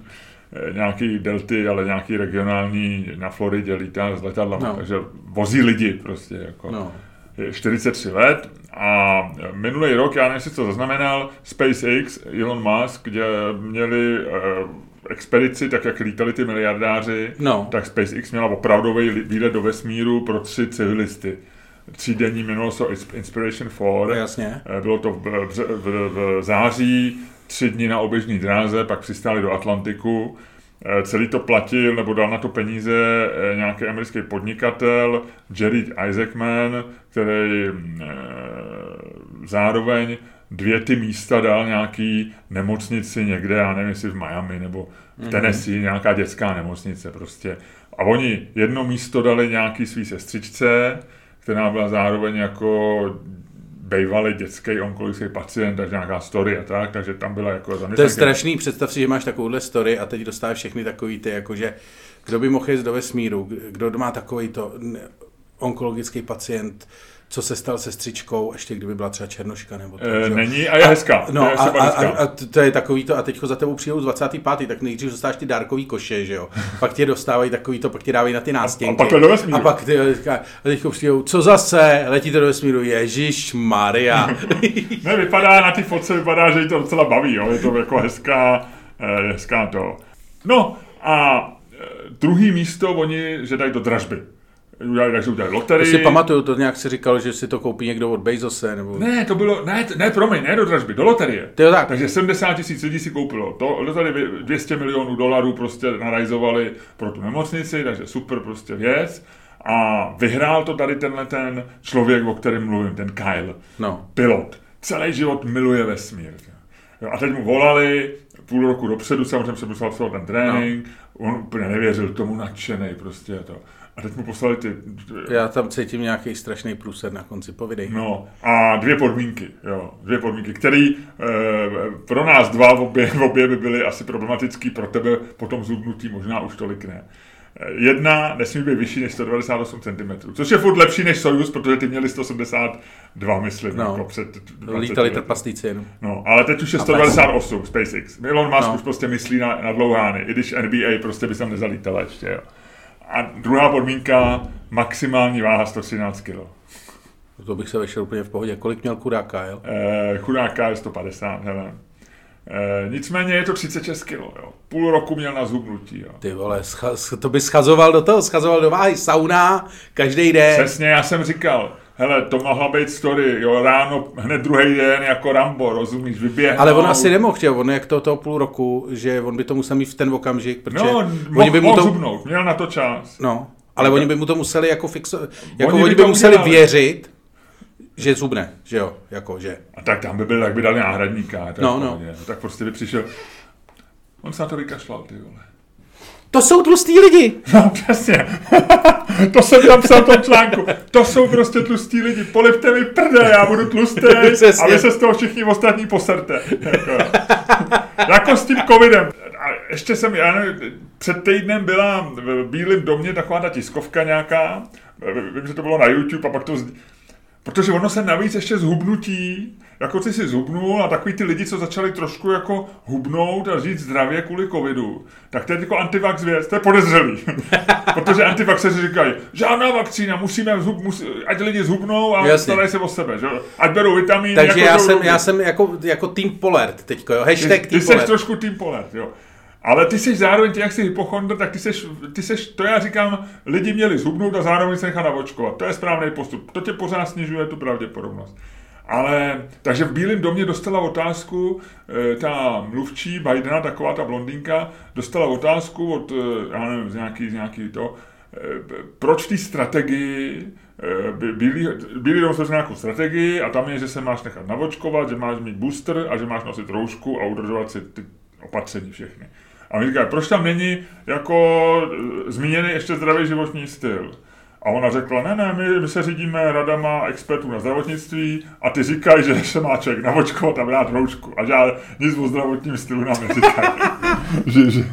Speaker 2: (laughs) nějaký delty, ale nějaký regionální na Floridě lítá s letadlama, no. takže vozí lidi prostě jako. No. Je 43 let a minulý rok, já nevím, to zaznamenal, SpaceX, Elon Musk, kde měli uh, expedici, tak jak lítali ty miliardáři, no. tak SpaceX měla opravdový výlet do vesmíru pro tři civilisty třídenní, jmenovalo se Inspiration 4.
Speaker 1: No, jasně.
Speaker 2: Eh, bylo to v, v, v, v září, tři dny na oběžní dráze, pak přistáli do Atlantiku. Eh, celý to platil, nebo dal na to peníze eh, nějaký americký podnikatel, Jerry Isaacman, který zároveň dvě ty místa dal nějaký nemocnici někde, já nevím, jestli v Miami nebo v mhm. Tennessee, mm-hmm. nějaká dětská nemocnice prostě. A oni jedno místo dali nějaký svý sestřičce, která byla zároveň jako bývalý dětský onkologický pacient, takže nějaká story a tak, takže tam byla jako
Speaker 1: zaměstnanka. To je strašný, představ si, že máš takovouhle story a teď dostáváš všechny takový ty, jakože kdo by mohl jít do vesmíru, kdo má takový to onkologický pacient, co se stal se střičkou, ještě kdyby byla třeba černoška nebo to.
Speaker 2: E, není a je hezká.
Speaker 1: No je a, a, a, a, to je takový to, a teďko za tebou přijdou 25. tak nejdřív dostáš ty dárkový koše, že jo. pak tě dostávají takový to, pak tě dávají na ty nástěnky.
Speaker 2: A, a pak do vesmíru.
Speaker 1: A pak ty, a teďko přijdou, co zase, letíte do vesmíru, Ježíš Maria. (laughs)
Speaker 2: ne, vypadá na ty fotce, vypadá, že jí to docela baví, jo. je to jako hezká, eh, hezká to. No a eh, druhý místo oni, že dají do dražby udělali, takže udělali loterii.
Speaker 1: To si pamatuju, to nějak si říkal, že si to koupí někdo od Bezose, nebo...
Speaker 2: Ne, to bylo, ne, ne, promiň, ne do dražby, do loterie.
Speaker 1: To tak.
Speaker 2: Takže 70 tisíc lidí si koupilo. To, dostali 200 milionů dolarů prostě narajzovali pro tu nemocnici, takže super prostě věc. A vyhrál to tady tenhle ten člověk, o kterém mluvím, ten Kyle. No. Pilot. Celý život miluje vesmír. A teď mu volali, půl roku dopředu, samozřejmě se musel ten trénink, no. on úplně nevěřil tomu nadšený prostě to. A teď mu poslali ty...
Speaker 1: Já tam cítím nějaký strašný průser na konci, povidej.
Speaker 2: No a dvě podmínky, jo, dvě podmínky, které e, pro nás dva v obě, v obě by byly asi problematický, pro tebe potom zubnutí možná už tolik ne. Eh, jedna nesmí být vyšší než 198 cm, což je furt lepší než Soyuz, protože ty měli 172, myslím, no. jako před
Speaker 1: Lítali trpaslíci jenom.
Speaker 2: No, ale teď už je 198 SpaceX. Elon Musk no. už prostě myslí na, na dlouhány, i když NBA prostě by tam nezalítala ještě, jo. A druhá podmínka, maximální váha 113 kg.
Speaker 1: To bych se vešel úplně v pohodě. Kolik měl chudák Kyle?
Speaker 2: Eh, chudák Kyle 150, hele. E, nicméně je to 36 kg, jo. Půl roku měl na zubnutí, jo.
Speaker 1: Ty vole, scha- to by schazoval do toho, schazoval do váhy, sauna, každý den.
Speaker 2: Přesně, já jsem říkal, hele, to mohla být story, jo, ráno, hned druhý den jako Rambo, rozumíš, vyběhnout.
Speaker 1: Ale on asi nemohl, že on jak to toho půl roku, že on by to musel mít v ten okamžik, protože...
Speaker 2: No, oni by mu to... zubnout, měl na to čas.
Speaker 1: No, ale oni by mu to museli jako fixovat, jako oni, oni by, by museli udělali. věřit, že zubne, že jo, jako, že.
Speaker 2: A tak tam by byl, tak by dali náhradníka. Tak no, no. Tak prostě by přišel, on se na to vykašlal, ty vole.
Speaker 1: To jsou tlustí lidi.
Speaker 2: No, přesně. (laughs) to jsem tam psal v tom článku. To jsou prostě tlustí lidi. Polipte mi prde, já budu tlustý (laughs) a vy se z toho všichni ostatní poserte. Jako, jako s tím covidem. A ještě jsem, já nevím, před týdnem byla v Bílém domě taková ta tiskovka nějaká, vím, že to bylo na YouTube a pak to Protože ono se navíc ještě zhubnutí, jako ty si zhubnul a takový ty lidi, co začali trošku jako hubnout a žít zdravě kvůli covidu, tak to je jako antivax věc, to je podezřelý. (laughs) Protože antivaxeři říkají, žádná vakcína, musíme zhub, musí, ať lidi zhubnou a starají se o sebe, že? ať berou vitamíny.
Speaker 1: Takže jako já, jsem, já jsem jako, jako Team Polert teďko, jo, hashtag
Speaker 2: ty, Team Ty jsi trošku Team Polert, jo. Ale ty jsi zároveň, ty jak jsi hypochondr, tak ty jsi, ty jsi, to já říkám, lidi měli zhubnout a zároveň se nechat navočkovat. To je správný postup. To tě pořád snižuje tu pravděpodobnost. Ale, takže v Bílém domě dostala otázku, eh, ta mluvčí Bidena, taková ta blondýnka, dostala otázku od, eh, já nevím, z nějaký, z nějaký to, eh, proč té strategii Bílý, Bílý dom se nějakou strategii a tam je, že se máš nechat navočkovat, že máš mít booster a že máš nosit roušku a udržovat si ty opatření všechny. A mi říkají, proč tam není jako zmíněný ještě zdravý životní styl? A ona řekla, ne, ne, my, my se řídíme radama expertů na zdravotnictví a ty říkají, že se má člověk navočkovat a brát roušku. A že nic o zdravotním stylu nám neříkají. (laughs) že, že.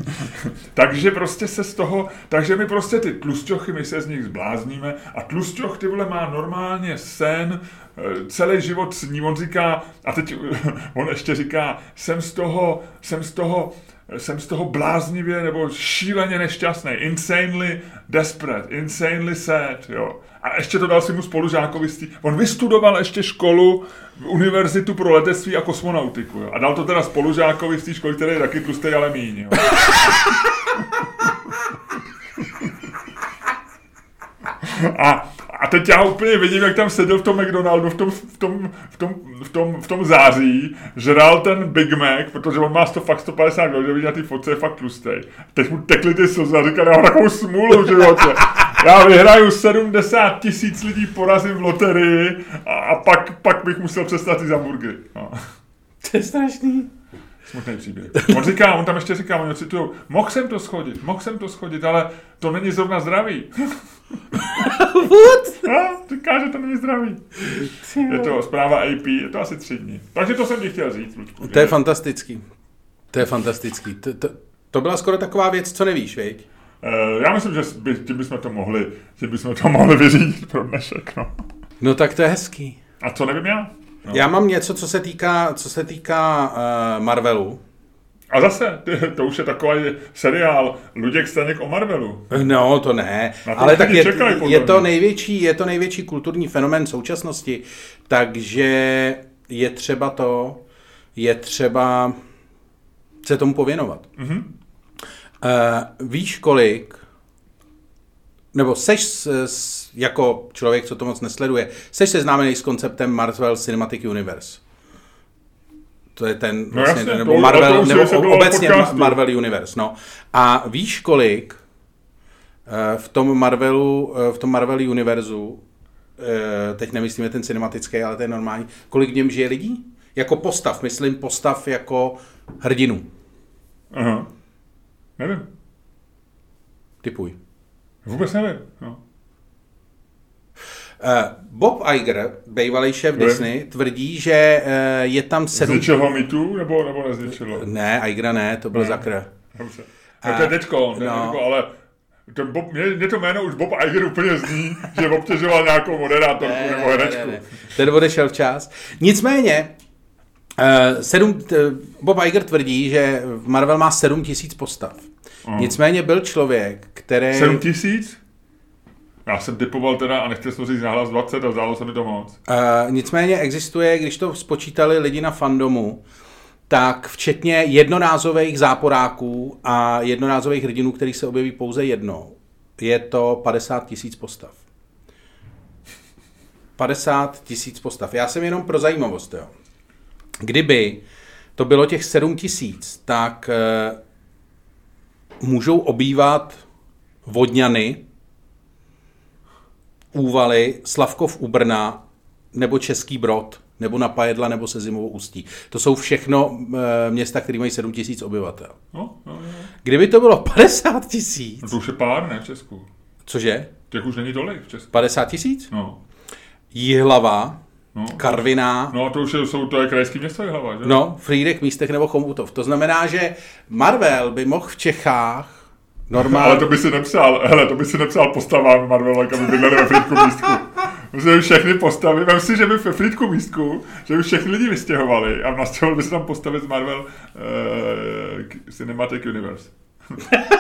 Speaker 2: Takže prostě se z toho, takže my prostě ty tlusťochy, my se z nich zblázníme a tlusťoch ty vole má normálně sen, eh, celý život s ním, on říká, a teď (laughs) on ještě říká, jsem z toho, jsem z toho, jsem z toho bláznivě nebo šíleně nešťastný, insanely desperate, insanely sad, jo. A ještě to dal si mu spolužákovi, on vystudoval ještě školu, univerzitu pro letectví a kosmonautiku, jo. A dal to teda spolužákovi z té školy, který je taky tlustý, ale míň, jo. (laughs) A a teď já úplně vidím, jak tam seděl v tom McDonaldu v tom, v tom, v tom, v tom, v tom září, žral ten Big Mac, protože on má 100, fakt 150 kg, že vidí na té fotce je fakt tlustý. Teď mu tekly ty slzy a říká, já mám takovou smůlu v životě. Já vyhraju 70 tisíc lidí, porazím v loterii a, a pak, pak bych musel přestat ty hamburgery. No.
Speaker 1: To je strašný.
Speaker 2: Smutný příběh. On říká, on tam ještě říká, on citují, mohl jsem to schodit, mohl jsem to schodit, ale to není zrovna zdravý. (laughs)
Speaker 1: What?
Speaker 2: No, říká, že to není zdravý. Je to zpráva AP, je to asi tři dny. Takže to jsem ti chtěl říct, Lučku.
Speaker 1: To je fantastický. To je fantastický. To, to, to byla skoro taková věc, co nevíš, viď?
Speaker 2: Uh, já myslím, že by, tím bychom to mohli, tím bychom to mohli vyřídit pro dnešek, no.
Speaker 1: No tak to je hezký.
Speaker 2: A co nevím já?
Speaker 1: No. Já mám něco, co se týká, co se týká uh, Marvelu.
Speaker 2: A zase, (laughs) to už je takový seriál Luděk Staněk o Marvelu.
Speaker 1: No, to ne. To ale tak je, je, to největší, je to největší kulturní fenomén současnosti, takže je třeba to, je třeba se tomu pověnovat. Mm-hmm. Uh, víš kolik, nebo seš s, s, jako člověk, co to moc nesleduje, seš seznámený s konceptem Marvel Cinematic Universe to je ten,
Speaker 2: no vlastně, jasně,
Speaker 1: nebo to, Marvel, to nebo obecně Marvel Universe, no. A víš kolik eh, v tom Marvelu, eh, v tom Marvel univerzu, eh, teď nemyslíme ten cinematický, ale ten normální, kolik v něm žije lidí? Jako postav, myslím postav jako hrdinu.
Speaker 2: Aha. Nevím.
Speaker 1: Typuj.
Speaker 2: Vůbec nevím. No.
Speaker 1: Eh, Bob Iger, bývalý šéf ne. Disney, tvrdí, že eh, je tam sedm...
Speaker 2: Zničil ho mýtu, nebo, nebo nezničil
Speaker 1: Ne, Igera ne, to byl ne. Zakr.
Speaker 2: Dobře. No to je teďko, no. teďko ale ten Bob, mě, mě, to jméno už Bob Iger úplně zní, že obtěžoval nějakou moderátorku ne, nebo herečku. Ne, ne.
Speaker 1: Ten odešel včas. Nicméně, uh, sedm, t, Bob Iger tvrdí, že Marvel má 7 tisíc postav. Uh. Nicméně byl člověk, který...
Speaker 2: 7 tisíc? Já jsem typoval teda a nechtěl jsem říct nahlas 20 a zdálo se mi to moc.
Speaker 1: Uh, nicméně existuje, když to spočítali lidi na fandomu, tak včetně jednorázových záporáků a jednorázových hrdinů, který se objeví pouze jednou, je to 50 tisíc postav. 50 tisíc postav. Já jsem jenom pro zajímavost, jo. Kdyby to bylo těch 7 tisíc, tak uh, můžou obývat vodňany, Úvaly, Slavkov u Brna nebo Český Brod nebo na Pajedla, nebo se zimovou ústí. To jsou všechno e, města, které mají 7 tisíc obyvatel.
Speaker 2: No, no, no.
Speaker 1: Kdyby to bylo 50 tisíc...
Speaker 2: No to už je pár, ne, v Česku.
Speaker 1: Cože?
Speaker 2: Těch už není tolik v Česku.
Speaker 1: 50 tisíc?
Speaker 2: No.
Speaker 1: Jihlava, no. Karviná.
Speaker 2: No a to už je, jsou, to je krajský město Jihlava, že?
Speaker 1: No, Frýdek, Místek nebo Chomutov. To znamená, že Marvel by mohl v Čechách Normálně.
Speaker 2: Ale to by si nepsal, hele, to by si nepsal postavám Marvelek, aby bydleli ve Frýdku místku. Že by všechny postavy, vem si, že by ve Frýdku místku, že by všechny lidi vystěhovali a nastěhovali by se tam postavit z Marvel uh, Cinematic Universe. (laughs)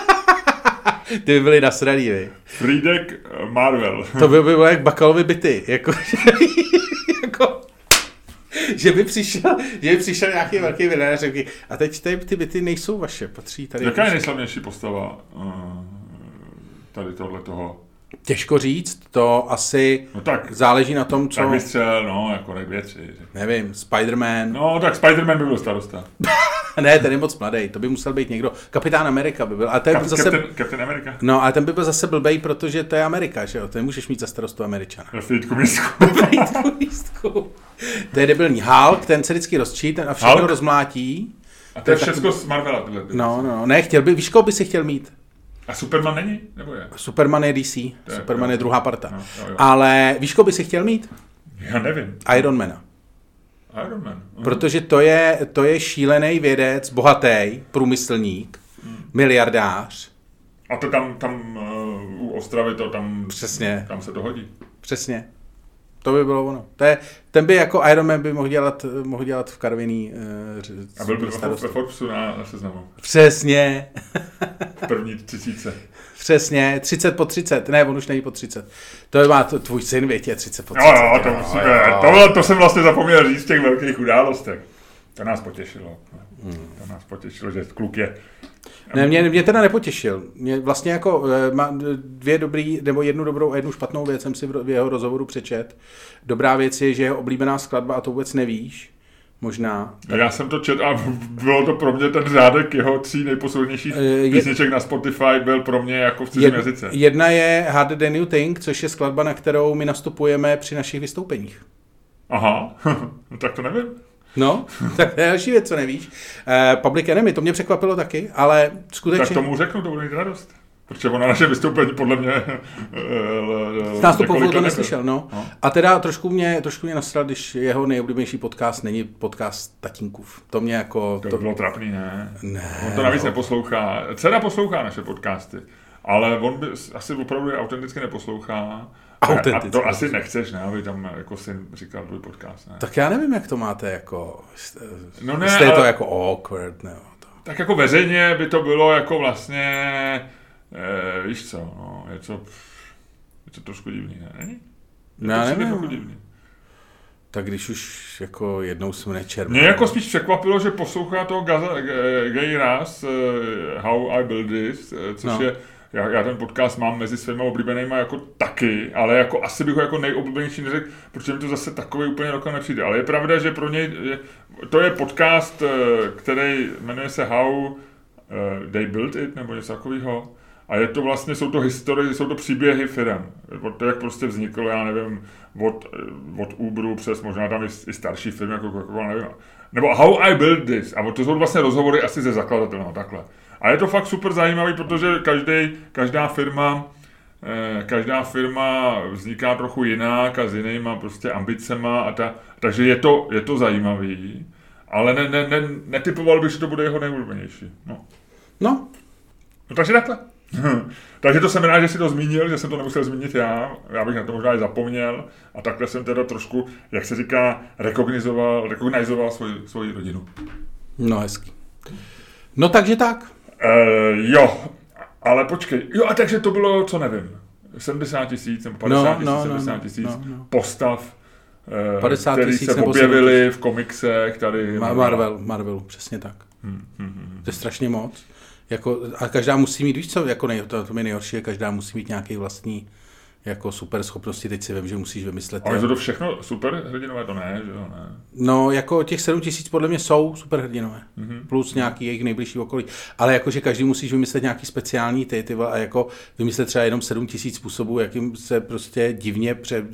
Speaker 1: Ty by byly nasraný, vy.
Speaker 2: Frýdek eh, Marvel.
Speaker 1: to by bylo jak Bakalovi byty. Jako, (laughs) že by přišel, že by přišel nějaký velký videa a řekl, a teď ty, ty byty nejsou vaše, patří tady.
Speaker 2: Jaká je nejslavnější postava uh, tady tohle toho?
Speaker 1: Těžko říct, to asi
Speaker 2: No tak,
Speaker 1: záleží na tom, co...
Speaker 2: tak vystřel, no, jako tak dvě, tři.
Speaker 1: Nevím, Spider-Man.
Speaker 2: No, tak Spider-Man by byl starosta. (laughs)
Speaker 1: Ne, ten je moc mladý, to by musel být někdo. Kapitán Amerika by byl. A ten
Speaker 2: Cap-
Speaker 1: zase...
Speaker 2: Captain, Captain America.
Speaker 1: No, ale ten by byl zase blbej, protože to je Amerika, že jo? To nemůžeš mít za starostu Američana.
Speaker 2: Na Frýdku místku. (laughs)
Speaker 1: Lístku. to je debilní. Hulk, ten se vždycky rozčí ten a všechno
Speaker 2: Hulk?
Speaker 1: rozmlátí.
Speaker 2: A to je všechno z Marvela. Tyhle.
Speaker 1: No, no, no, ne, chtěl by, víš, by si chtěl mít?
Speaker 2: A Superman není? Nebo je?
Speaker 1: Superman je DC,
Speaker 2: je-
Speaker 1: Superman
Speaker 2: jo.
Speaker 1: je druhá parta.
Speaker 2: No, jo, jo.
Speaker 1: Ale víš, koho by si chtěl mít?
Speaker 2: Já nevím.
Speaker 1: Ironmana.
Speaker 2: Iron Man. Mhm.
Speaker 1: Protože to je, to je šílený vědec, bohatý, průmyslník, miliardář.
Speaker 2: A to tam, tam uh, u Ostravy to tam,
Speaker 1: Přesně.
Speaker 2: tam se to hodí.
Speaker 1: Přesně. To by bylo ono. To je, ten by jako Iron Man by mohl dělat, mohl dělat v Karviný uh,
Speaker 2: A byl by ve, Forbesu na, na seznamu.
Speaker 1: Přesně.
Speaker 2: V první třicíce.
Speaker 1: Přesně. 30 po 30. Ne, on už není po 30. To má t- tvůj syn, větě, 30 po 30.
Speaker 2: Jo, jo, to musíme. To, bylo- to jsem vlastně zapomněl říct v těch velkých událostech. To nás potěšilo. To nás potěšilo, že kluk je.
Speaker 1: Ne, mě, mě teda nepotěšil. Mě vlastně jako eh, má dvě dobrý, nebo jednu dobrou a jednu špatnou věc jsem si v jeho rozhovoru přečet. Dobrá věc je, že jeho oblíbená skladba, a to vůbec nevíš, možná.
Speaker 2: Já jsem to čet a bylo to pro mě ten řádek jeho tří nejposlednějších
Speaker 1: Eh, je-
Speaker 2: písniček na Spotify byl pro mě jako v cizím jazyce.
Speaker 1: jedna je Harder Than You Think, což je skladba, na kterou my nastupujeme při našich vystoupeních.
Speaker 2: Aha, (laughs) no tak to nevím.
Speaker 1: No, (laughs) tak to je další věc, co nevíš. Uh, Public Enemy, to mě překvapilo taky, ale skutečně...
Speaker 2: Tak tomu řeknu, to bude mít radost. Protože ona naše vystoupení podle mě...
Speaker 1: Z nástupu to neslyšel, no.
Speaker 2: No.
Speaker 1: A teda trošku mě, trošku mě nasral, když jeho nejoblíbenější podcast není podcast tatínkův. To mě jako...
Speaker 2: To by bylo trapný, ne?
Speaker 1: Ne,
Speaker 2: On to navíc
Speaker 1: no.
Speaker 2: neposlouchá. Dcera poslouchá naše podcasty, ale on by asi opravdu je autenticky neposlouchá.
Speaker 1: Autenticky
Speaker 2: A to asi nechceš, ne? Aby tam jako syn říkal tvůj podcast, ne?
Speaker 1: Tak já nevím, jak to máte jako...
Speaker 2: No ne,
Speaker 1: Jste je to
Speaker 2: ale-
Speaker 1: jako awkward, nebo to.
Speaker 2: Tak jako veřejně by to bylo jako vlastně, eh, víš co, no, je to, je to trošku divný, ne? Není? Je
Speaker 1: Já
Speaker 2: to přijde
Speaker 1: nevím.
Speaker 2: trochu divný.
Speaker 1: Tak když už jako jednou jsme nečerpali.
Speaker 2: Mě jako spíš překvapilo, že poslouchá toho Gaza, Gay Raz, eh, How I Build This, eh, což
Speaker 1: No.
Speaker 2: je, já, já ten podcast mám mezi svými oblíbenými jako taky, ale jako asi bych ho jako nejoblíbenější neřekl, protože mi to zase takový úplně rokam nepřijde. Ale je pravda, že pro něj, je, to je podcast, eh, který jmenuje se How eh, They Built It, nebo něco takového. A je to vlastně, jsou to historie, jsou to příběhy firm. Od toho, jak prostě vzniklo, já nevím, od, eh, od Uberu přes možná tam i, i starší firmy, jako Coca-Cola, nevím. Nebo How I Built This. A to jsou vlastně rozhovory asi ze zakladatelem, no, takhle. A je to fakt super zajímavý, protože každý, každá firma eh, každá firma vzniká trochu jinak a s jinýma prostě ambicema a ta, takže je to, je to zajímavý, ale ne, ne, ne, netypoval bych, že to bude jeho nejulbenější. No.
Speaker 1: No,
Speaker 2: No takže takhle. (laughs) takže to jsem rád, že si to zmínil, že jsem to nemusel zmínit já. Já bych na to možná i zapomněl. A takhle jsem teda trošku, jak se říká, rekognizoval, rekognizoval svoji, svoji rodinu.
Speaker 1: no hezký. No takže tak.
Speaker 2: E, jo, ale počkej. Jo, a takže to bylo, co nevím, 70 tisíc nebo 50
Speaker 1: No,
Speaker 2: tisíc,
Speaker 1: no, no,
Speaker 2: 70
Speaker 1: no,
Speaker 2: tisíc
Speaker 1: no, no.
Speaker 2: postav, eh,
Speaker 1: 50
Speaker 2: který
Speaker 1: tisíc
Speaker 2: se
Speaker 1: nebo
Speaker 2: objevily v komiksech tady.
Speaker 1: Ma- Marvel, Marvel, přesně tak.
Speaker 2: Hm, hm, hm.
Speaker 1: To je strašně moc. Jako, a každá musí mít, víš co, jako nej, to, to mi nejhorší je, každá musí mít nějaký vlastní jako super schopnosti, teď si vím, že musíš vymyslet.
Speaker 2: Ale to všechno super hrdinové, to ne, že jo, ne.
Speaker 1: No, jako těch 7 tisíc podle mě jsou superhrdinové.
Speaker 2: Mhm.
Speaker 1: Mm-hmm. Plus nějaký jejich nejbližší okolí. Ale jakože každý musíš vymyslet nějaký speciální ty, ty a jako vymyslet třeba jenom 7 tisíc způsobů, jakým se prostě divně pře,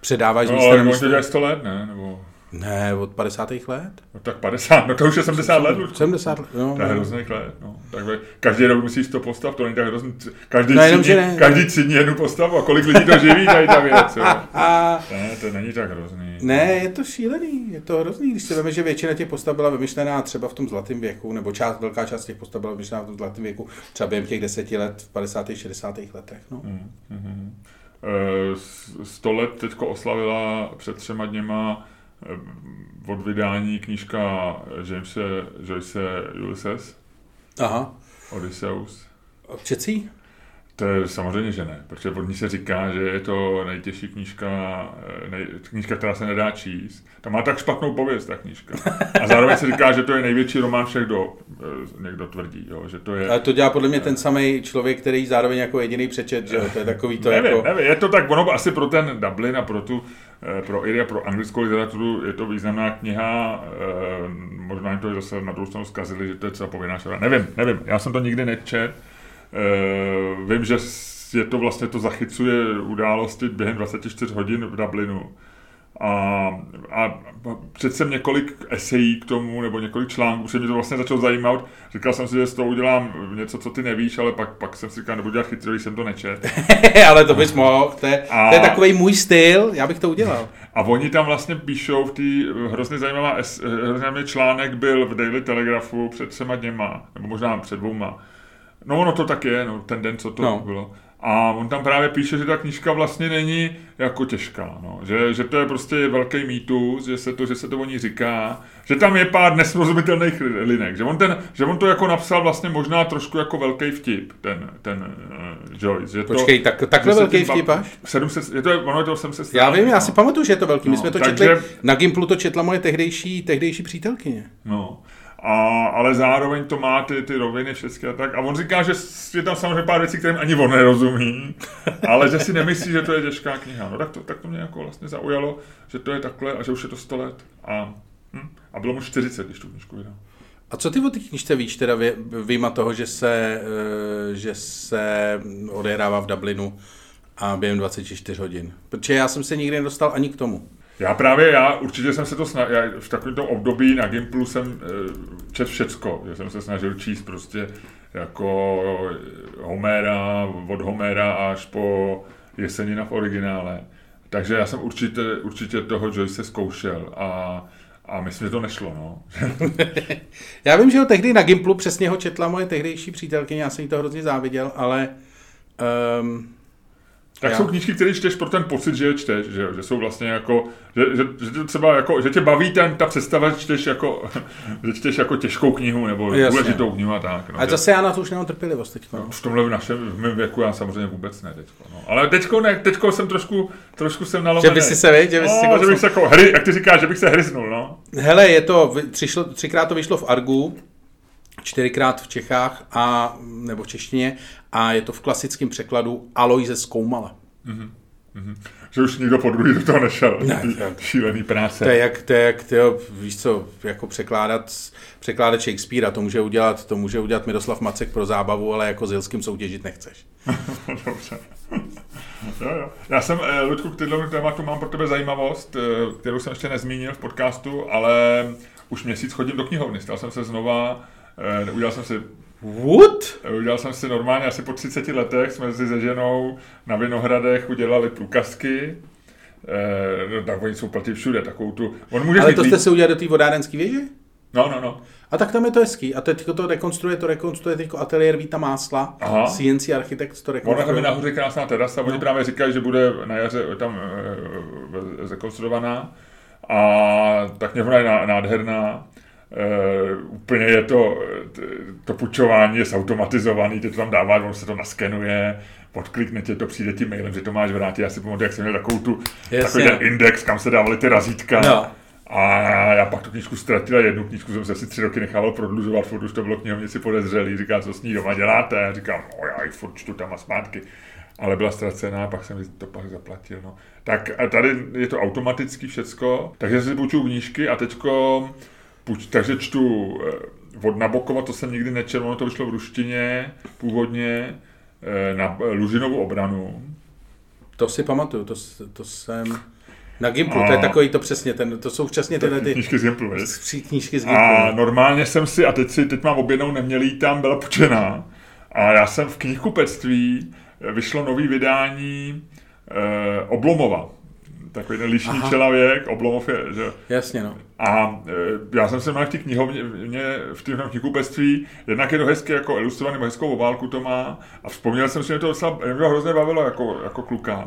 Speaker 1: předáváš
Speaker 2: No, ale to dělají 100 let, ne, nebo...
Speaker 1: Ne, od 50. let?
Speaker 2: No tak 50, no to už je 70 let, Luďku.
Speaker 1: 70 let, no.
Speaker 2: To je hrozných let, no. Tak ve- každý rok musíš 100 postav, to není tak hrozný. Každý,
Speaker 1: No,
Speaker 2: no,
Speaker 1: jenom,
Speaker 2: dní,
Speaker 1: ne.
Speaker 2: každý tři dní jednu postavu a kolik lidí to živí, tady ta věc, jo.
Speaker 1: A (laughs)
Speaker 2: Ne, to není tak hrozný.
Speaker 1: ne, je to šílený, je to hrozný, když si veme, že většina těch postav byla vymyšlená třeba v tom zlatém věku, nebo část, velká část těch postav byla vymyšlená v tom zlatém věku, třeba během těch deseti let v 50. 60. letech. No.
Speaker 2: Mm, mm, mm. 100 let teďko oslavila před třema dněma eh, od vydání knížka Jamese Joyce Ulysses,
Speaker 1: Aha.
Speaker 2: Odysseus.
Speaker 1: Čecí?
Speaker 2: To je samozřejmě, že ne, protože od ní se říká, že je to nejtěžší knížka, eh, nej, knížka, která se nedá číst. Ta má tak špatnou pověst, ta knížka. A zároveň se říká, že to je největší román všech dob, eh, někdo tvrdí, jo, že to je...
Speaker 1: Ale to dělá podle mě ten samý člověk, který zároveň jako jediný přečet, že to je takový to
Speaker 2: nevím,
Speaker 1: jako...
Speaker 2: Nevím, je to tak, ono asi pro ten Dublin a pro tu, eh, pro Iry a pro anglickou literaturu je to významná kniha, možná jim to zase na druhou stranu zkazili, že to je třeba povinná škoda. Nevím, nevím, já jsem to nikdy nečet, Uh, vím, že je to vlastně to zachycuje události během 24 hodin v Dublinu. A, a přece několik esejí k tomu, nebo několik článků, se mi to vlastně začalo zajímat. Říkal jsem si, že z toho udělám něco, co ty nevíš, ale pak, pak jsem si říkal, nebudu dělat chytrý, jsem to nečet. (laughs)
Speaker 1: ale to bys mohl, to je, a... to je takový můj styl, já bych to udělal.
Speaker 2: A oni tam vlastně píšou v té hrozně zajímavá, hrozně článek byl v Daily Telegraphu před třema dněma, nebo možná před dvouma, No ono to tak je, no, ten den, co to no. bylo. A on tam právě píše, že ta knížka vlastně není jako těžká, no. že, že to je prostě velký mýtus, že se to, že se to o ní říká, že tam je pár nesrozumitelných linek, že on, ten, že on to jako napsal vlastně možná trošku jako velký vtip, ten, ten uh, Joyce. Že
Speaker 1: Počkej,
Speaker 2: to,
Speaker 1: tak, takhle velký vtip až?
Speaker 2: 700, je to, ono je to 800
Speaker 1: Já vím, no. já si pamatuju, že je to velký, my no, jsme to takže, četli, na Gimplu to četla moje tehdejší, tehdejší přítelkyně.
Speaker 2: No, a, ale zároveň to má ty, ty roviny všechny a tak. A on říká, že je tam samozřejmě pár věcí, kterým ani on nerozumí, (laughs) ale že si nemyslí, že to je těžká kniha. No tak to, tak to mě jako vlastně zaujalo, že to je takhle a že už je to 100 let. A, hm, a bylo mu 40, když tu knižku vydal.
Speaker 1: A co ty o té knižce víš, teda vyjma toho, že se, eh, že se odehrává v Dublinu a během 24 hodin? Protože já jsem se nikdy nedostal ani k tomu.
Speaker 2: Já právě, já určitě jsem se to snažil, já v takovém období na Gimplu jsem e, čet všecko, že jsem se snažil číst prostě jako Homera, od Homera až po Jesenina v originále. Takže já jsem určitě, určitě toho Joyce zkoušel a, a myslím, že to nešlo, no. (laughs)
Speaker 1: já vím, že ho tehdy na Gimplu přesně ho četla moje tehdejší přítelkyně, já jsem jí to hrozně záviděl, ale um,
Speaker 2: tak já. jsou knížky, které čteš pro ten pocit, že je čteš, že, že jsou vlastně jako, že, že, že, třeba jako, že tě baví ten, ta představa, že čteš jako, (laughs) že čteš jako těžkou knihu nebo Jasně. důležitou knihu a tak.
Speaker 1: No, a zase já na to už nemám trpělivost teď. No.
Speaker 2: V tomhle v našem v mém věku já samozřejmě vůbec ne teďko. No. Ale teďko ne, teďko jsem trošku, trošku jsem nalomený.
Speaker 1: Že by si se, vej, že by
Speaker 2: si no, že bych se jako, hry, jak ty říkáš, že bych se hryznul, no.
Speaker 1: Hele, je to, třišlo, třikrát to vyšlo v Argu, čtyřikrát v Čechách a, nebo v češtině a je to v klasickém překladu Aloise Zkoumala. Mm-hmm.
Speaker 2: Mm-hmm. Že už nikdo po druhý do toho nešel. Ne, šílený práce.
Speaker 1: To je jak, to je jak tyjo, víš co, jako překládat, překládat Shakespearea, to může udělat, to může udělat Miroslav Macek pro zábavu, ale jako s Hilským soutěžit nechceš. (laughs)
Speaker 2: Dobře. jo, jo. Já jsem, eh, Ludku, k této tématu mám pro tebe zajímavost, eh, kterou jsem ještě nezmínil v podcastu, ale už měsíc chodím do knihovny. Stal jsem se znova, udělal jsem si
Speaker 1: What?
Speaker 2: Udělal jsem si normálně asi po 30 letech, jsme si se ženou na Vinohradech udělali průkazky. Eh, no, tak oni jsou platí všude, takovou tu...
Speaker 1: On může Ale to jste si udělali do té vodárenské věže?
Speaker 2: No, no, no.
Speaker 1: A tak tam je to hezký. A teď to rekonstruuje, to rekonstruuje teď ateliér Víta Másla, Aha. CNC architekt to rekonstruuje.
Speaker 2: Ona tam je nahoře krásná terasa, oni no. právě říkají, že bude na jaře tam e, zrekonstruovaná. A tak mě je nádherná. Uh, úplně je to, to pučování je zautomatizovaný, ty to tam dává, on se to naskenuje, odkliknete to, přijde ti mailem, že to máš vrátit. Já si pamatuju, jak jsem měl takovou tu, takový ten index, kam se dávaly ty razítka. No. A já pak tu knížku ztratil a jednu knížku jsem se asi tři roky nechával prodlužovat, furt už to bylo knihovnici podezřelý, říká, co s ní doma děláte, a říkám, no já ji furt čtu tam a zpátky. Ale byla ztracená, pak jsem to pak zaplatil. No. Tak a tady je to automaticky všecko, takže si půjču knížky a teďko Buď, takže čtu eh, od Nabokova, to jsem nikdy nečetl, ono to vyšlo v ruštině původně, eh, na Lužinovou obranu.
Speaker 1: To si pamatuju, to, to jsem... Na Gimplu, a, to je takový to přesně, ten, to jsou přesně tyhle ty...
Speaker 2: Knížky z Gimplu,
Speaker 1: Knížky z Gimplu.
Speaker 2: A normálně jsem si, a teď, si, teď mám objednou, neměli tam, byla půjčená. A já jsem v knihkupectví, eh, vyšlo nový vydání eh, Oblomova takový ten lišný Aha. člověk, Oblomov je, že?
Speaker 1: Jasně, no.
Speaker 2: A e, já jsem se měl v té knihovně, v tom knihkupectví, jednak je to hezky jako ilustrovaný, hezkou obálku to má a vzpomněl jsem si, že to docela, mě to hrozně bavilo jako, jako kluka.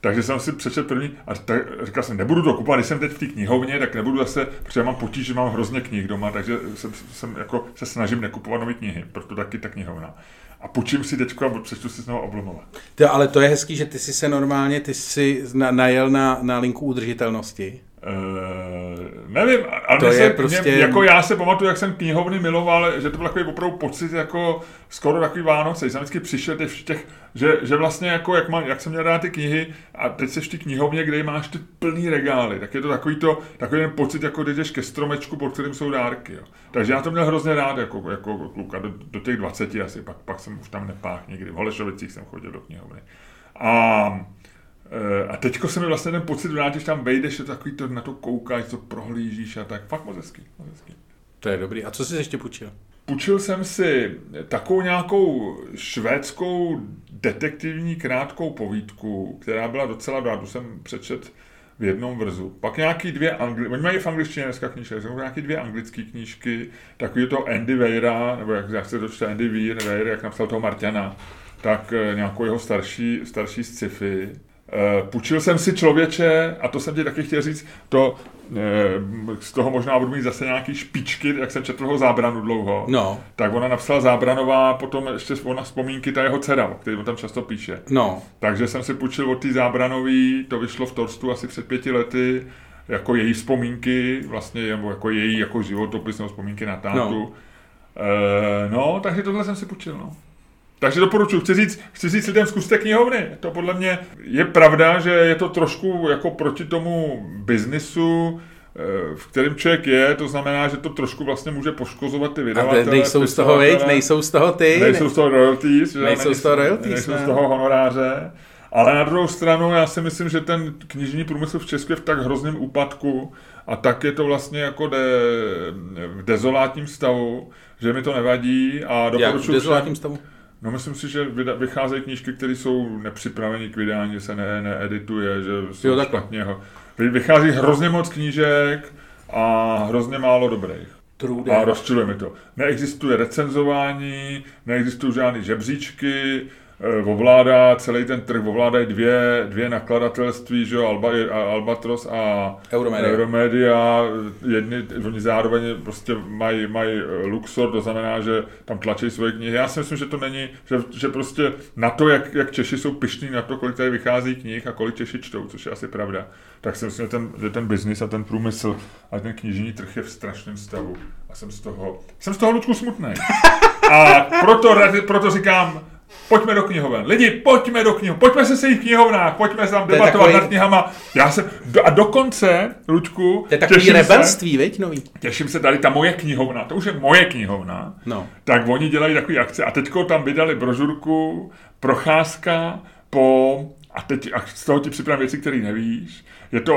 Speaker 2: Takže jsem si přečetl první a tak, říkal jsem, nebudu to kupovat, když jsem teď v té knihovně, tak nebudu zase, protože já mám potíž, že mám hrozně knih doma, takže jsem, jsem jako se snažím nekupovat nové knihy, proto taky ta knihovna. A půjčím si teďko a přečtu si znovu Oblomova.
Speaker 1: To, ale to je hezký, že ty jsi se normálně, ty jsi na, najel na, na linku udržitelnosti.
Speaker 2: Uh, nevím, ale
Speaker 1: To
Speaker 2: to
Speaker 1: je
Speaker 2: se,
Speaker 1: prostě-
Speaker 2: mě, jako já se pamatuju, jak jsem knihovny miloval, že to byl takový opravdu pocit, jako skoro takový Vánoce, jsem vždycky přišel těch, těch že, že vlastně jako, jak, má, jak jsem měl rád ty knihy a teď seš v té knihovně, kde máš ty plný regály, tak je to takový, to, takový ten pocit, jako když jdeš ke stromečku, pod kterým jsou dárky. Jo. Takže já to měl hrozně rád jako, jako kluka do, do těch 20 asi, pak, pak jsem už tam nepách nikdy, v Holešovicích jsem chodil do knihovny. A Eh, A teďko se mi vlastně ten pocit když tam vejdeš, je to takový to na to koukáš, to prohlížíš a tak. Fakt moc hezký, moc hezký.
Speaker 1: To je dobrý. A co jsi ještě půjčil?
Speaker 2: Půjčil jsem si takovou nějakou švédskou detektivní krátkou povídku, která byla docela dobrá, tu jsem přečet v jednom vrzu. Pak nějaký dvě angli... Oni mají v angličtině dneska knížky, jsou nějaký dvě anglické knížky, takový to Andy Weira, nebo jak, jak se to čte Andy Weir, Weir, jak napsal toho Marťana, tak eh, nějakou jeho starší, starší sci-fi. Eh, Půjčil jsem si člověče, a to jsem ti taky chtěl říct, to, z toho možná budu mít zase nějaký špičky, jak jsem četl ho zábranu dlouho.
Speaker 1: No,
Speaker 2: Tak ona napsala Zábranová, potom ještě ona vzpomínky, ta jeho dcera, o který on tam často píše.
Speaker 1: no.
Speaker 2: Takže jsem si půjčil od té Zábranový, to vyšlo v Torstu asi před pěti lety, jako její vzpomínky, vlastně jako její jako životopis nebo vzpomínky na tátu.
Speaker 1: No.
Speaker 2: No. E, no, takže tohle jsem si půjčil, no. Takže doporučuji, chci říct, chci říct lidem zkuste knihovny. To podle mě je pravda, že je to trošku jako proti tomu biznisu, eh, v kterém člověk je, to znamená, že to trošku vlastně může poškozovat ty
Speaker 1: A
Speaker 2: vydavatele.
Speaker 1: te- nejsou z toho,
Speaker 2: spisovatele.
Speaker 1: Nejsou z toho ty?
Speaker 2: Nejsou z toho royalties. že?
Speaker 1: Nejsou z toho royalties,
Speaker 2: Nejsou
Speaker 1: ne.
Speaker 2: z toho honoráře. Ale na druhou stranu já si myslím, že ten knižní průmysl v Česku je v tak hrozném úpadku a tak je to vlastně jako de, v dezolátním stavu, že mi to nevadí a
Speaker 1: Jak v
Speaker 2: doporučuji
Speaker 1: dezolátním
Speaker 2: všem-
Speaker 1: stavu?
Speaker 2: No myslím si, že vycházejí knížky, které jsou nepřipraveny k vydání, že se ne, needituje, že jsou
Speaker 1: Jo, takhle.
Speaker 2: špatně. Vychází hrozně moc knížek a hrozně málo dobrých.
Speaker 1: Trude.
Speaker 2: A rozčiluje mi to. Neexistuje recenzování, neexistují žádné žebříčky, ovládá celý ten trh, ovládají dvě, dvě nakladatelství, že jo, Alba, Albatros a
Speaker 1: Euromedia.
Speaker 2: Euromedia. Jedni, oni zároveň prostě mají, mají eh, Luxor, to znamená, že tam tlačí svoje knihy. Já si myslím, že to není, že, že prostě na to, jak, jak Češi jsou pišní na to, kolik tady vychází knih a kolik Češi čtou, což je asi pravda, tak si myslím, že ten, že ten biznis a ten průmysl a ten knižní trh je v strašném stavu. A jsem z toho, jsem z toho Ludku smutný. A proto, proto říkám, pojďme do knihoven. Lidi, pojďme do knihoven. Pojďme se sejít v knihovnách, pojďme se tam debatovat
Speaker 1: takový-
Speaker 2: nad knihama. Já jsem, do, a dokonce, Ludku,
Speaker 1: To je takový
Speaker 2: těším
Speaker 1: rebelství, viď, nový?
Speaker 2: Se, těším se tady, ta moje knihovna, to už je moje knihovna,
Speaker 1: No.
Speaker 2: tak oni dělají takové akce. A teďko tam vydali brožurku, procházka po, a teď a z toho ti připravím věci, které nevíš. Je to,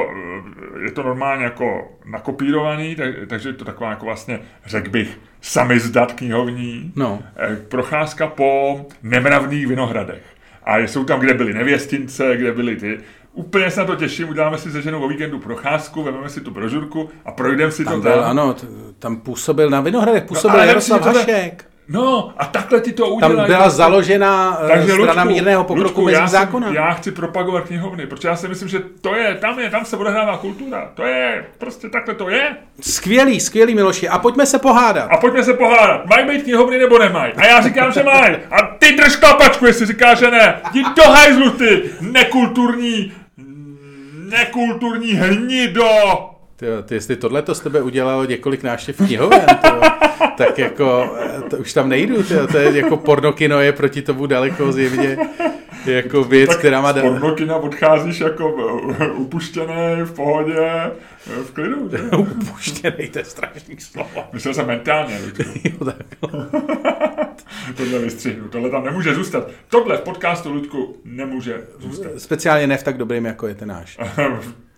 Speaker 2: eh, je to normálně jako nakopírovaný, tak, takže je to taková jako vlastně, řekl bych, samizdat knihovní.
Speaker 1: No.
Speaker 2: Eh, Procházka po nemravných vinohradech. A jsou tam, kde byly nevěstince, kde byly ty. Úplně se na to těším, uděláme si se ženou o víkendu procházku, vezmeme si tu brožurku a projdeme si
Speaker 1: Tam
Speaker 2: to
Speaker 1: byl,
Speaker 2: tam.
Speaker 1: ano, t- tam působil na Vinohradech, působil
Speaker 2: ale
Speaker 1: Jaroslav Hašek.
Speaker 2: No, a takhle ti to udělají.
Speaker 1: Tam byla založena eh,
Speaker 2: Takže
Speaker 1: strana
Speaker 2: Luďku,
Speaker 1: mírného pokroku
Speaker 2: Luďku,
Speaker 1: bez
Speaker 2: já, jsem-
Speaker 1: zákona.
Speaker 2: já chci propagovat knihovny, protože já si myslím, že to je, tam je, tam se odehrává kultura. To je, prostě takhle to je.
Speaker 1: Skvělý, skvělý Miloši. A pojďme se pohádat.
Speaker 2: A pojďme se pohádat. Mají být knihovny nebo nemají? A já říkám, že mají. A ty drž klapačku, jestli říkáš, že ne. Jdi do hajzlu, ty nekulturní, nekulturní hnido.
Speaker 1: Ty, ty, jestli tohle to z tebe udělalo několik návštěv knihoven, tyjo, tak jako, to už tam nejdu, tyjo, to je jako pornokino je proti tomu daleko zjevně jako věc, která má...
Speaker 2: z pornokina odcházíš jako uh, upuštěný, v pohodě, uh, v klidu. Že? (laughs)
Speaker 1: Upuštěnej, to je strašný slovo.
Speaker 2: Myslel jsem mentálně. (laughs)
Speaker 1: Jo, tak. (laughs)
Speaker 2: Tohle vystřihnu, tohle tam nemůže zůstat. Tohle v podcastu, Luďku, nemůže zůstat.
Speaker 1: Speciálně ne v tak dobrým, jako je ten náš.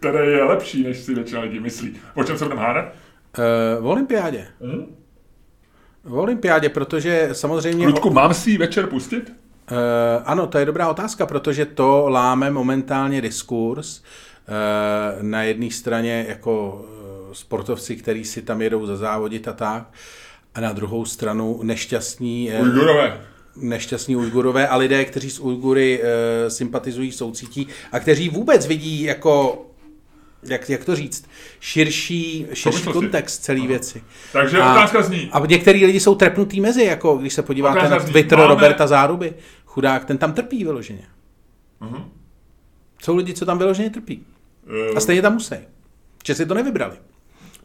Speaker 2: Který je lepší, než si většina lidí myslí. O čem se budeme hádat?
Speaker 1: Uh, v olympiádě.
Speaker 2: Hm?
Speaker 1: V olympiádě, protože samozřejmě...
Speaker 2: Luďku, mám si ji večer pustit?
Speaker 1: Uh, ano, to je dobrá otázka, protože to láme momentálně diskurs. Uh, na jedné straně jako sportovci, kteří si tam jedou zazávodit a tak, a na druhou stranu nešťastní,
Speaker 2: Ujgurové.
Speaker 1: nešťastní Ujgurové a lidé, kteří s Ujgury uh, sympatizují, soucítí a kteří vůbec vidí jako jak, jak to říct, širší, širší kontext celé věci.
Speaker 2: Takže a, otázka zní.
Speaker 1: A některý lidi jsou trepnutý mezi, jako když se podíváte otázka na Twitter zní. Roberta Záruby. Chudák, ten tam trpí vyloženě. Uh-huh. Jsou lidi, co tam vyloženě trpí. Uh. A stejně tam musí. Že si to nevybrali.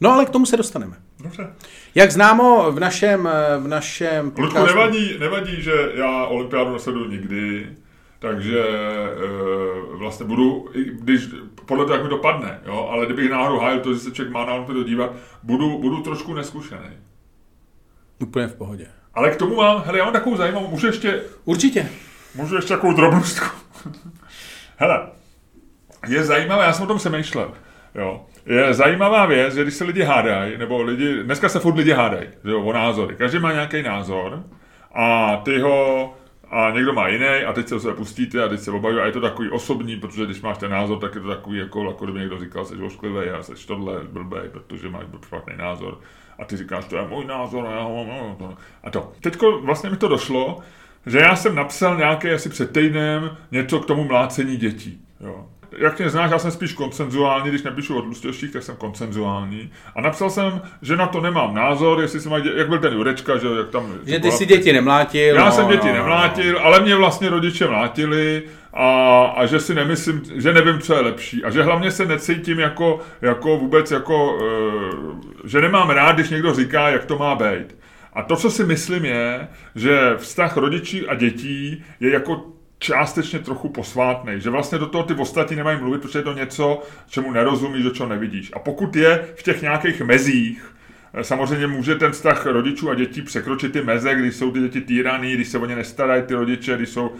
Speaker 1: No ale k tomu se dostaneme.
Speaker 2: Dobře.
Speaker 1: Jak známo v našem... V našem
Speaker 2: Ludku, nevadí, nevadí, že já olympiádu nesleduju nikdy, takže e, vlastně budu, když podle toho, jak mi dopadne, jo, ale kdybych náhodou hájil to, že se člověk má na to dívat, budu, budu trošku neskušený.
Speaker 1: Úplně v pohodě.
Speaker 2: Ale k tomu mám, hele, já mám takovou zajímavou, můžu ještě...
Speaker 1: Určitě.
Speaker 2: Můžu ještě takovou drobnostku. (laughs) hele, je zajímavé, já jsem o tom přemýšlel, jo je zajímavá věc, že když se lidi hádají, nebo lidi, dneska se furt lidi hádají, že jo, o názory. Každý má nějaký názor a ty ho, a někdo má jiný a teď se sebe pustíte a teď se obaví a je to takový osobní, protože když máš ten názor, tak je to takový, jako, jako kdyby někdo říkal, jsi ošklivý a jsi tohle blbej, protože máš špatný názor a ty říkáš, to je můj názor a já ho mám. No, a to. Teďko vlastně mi to došlo, že já jsem napsal nějaký asi před týdnem něco k tomu mlácení dětí. Jo jak mě znáš, já jsem spíš koncenzuální, když nepíšu o tlustějších, tak jsem koncenzuální. A napsal jsem, že na to nemám názor, jestli se mají, jak byl ten Jurečka, že jak tam...
Speaker 1: Že ty si děti nemlátil.
Speaker 2: Já no, jsem děti no, no, nemlátil, no. ale mě vlastně rodiče mlátili a, a že si nemyslím, že nevím, co je lepší. A že hlavně se necítím jako, jako vůbec jako, e, že nemám rád, když někdo říká, jak to má být. A to, co si myslím, je, že vztah rodičů a dětí je jako částečně trochu posvátný, že vlastně do toho ty ostatní nemají mluvit, protože je to něco, čemu nerozumíš, do čeho nevidíš. A pokud je v těch nějakých mezích, eh, Samozřejmě může ten vztah rodičů a dětí překročit ty meze, když jsou ty děti týraný, když se o ně nestarají ty rodiče, když jsou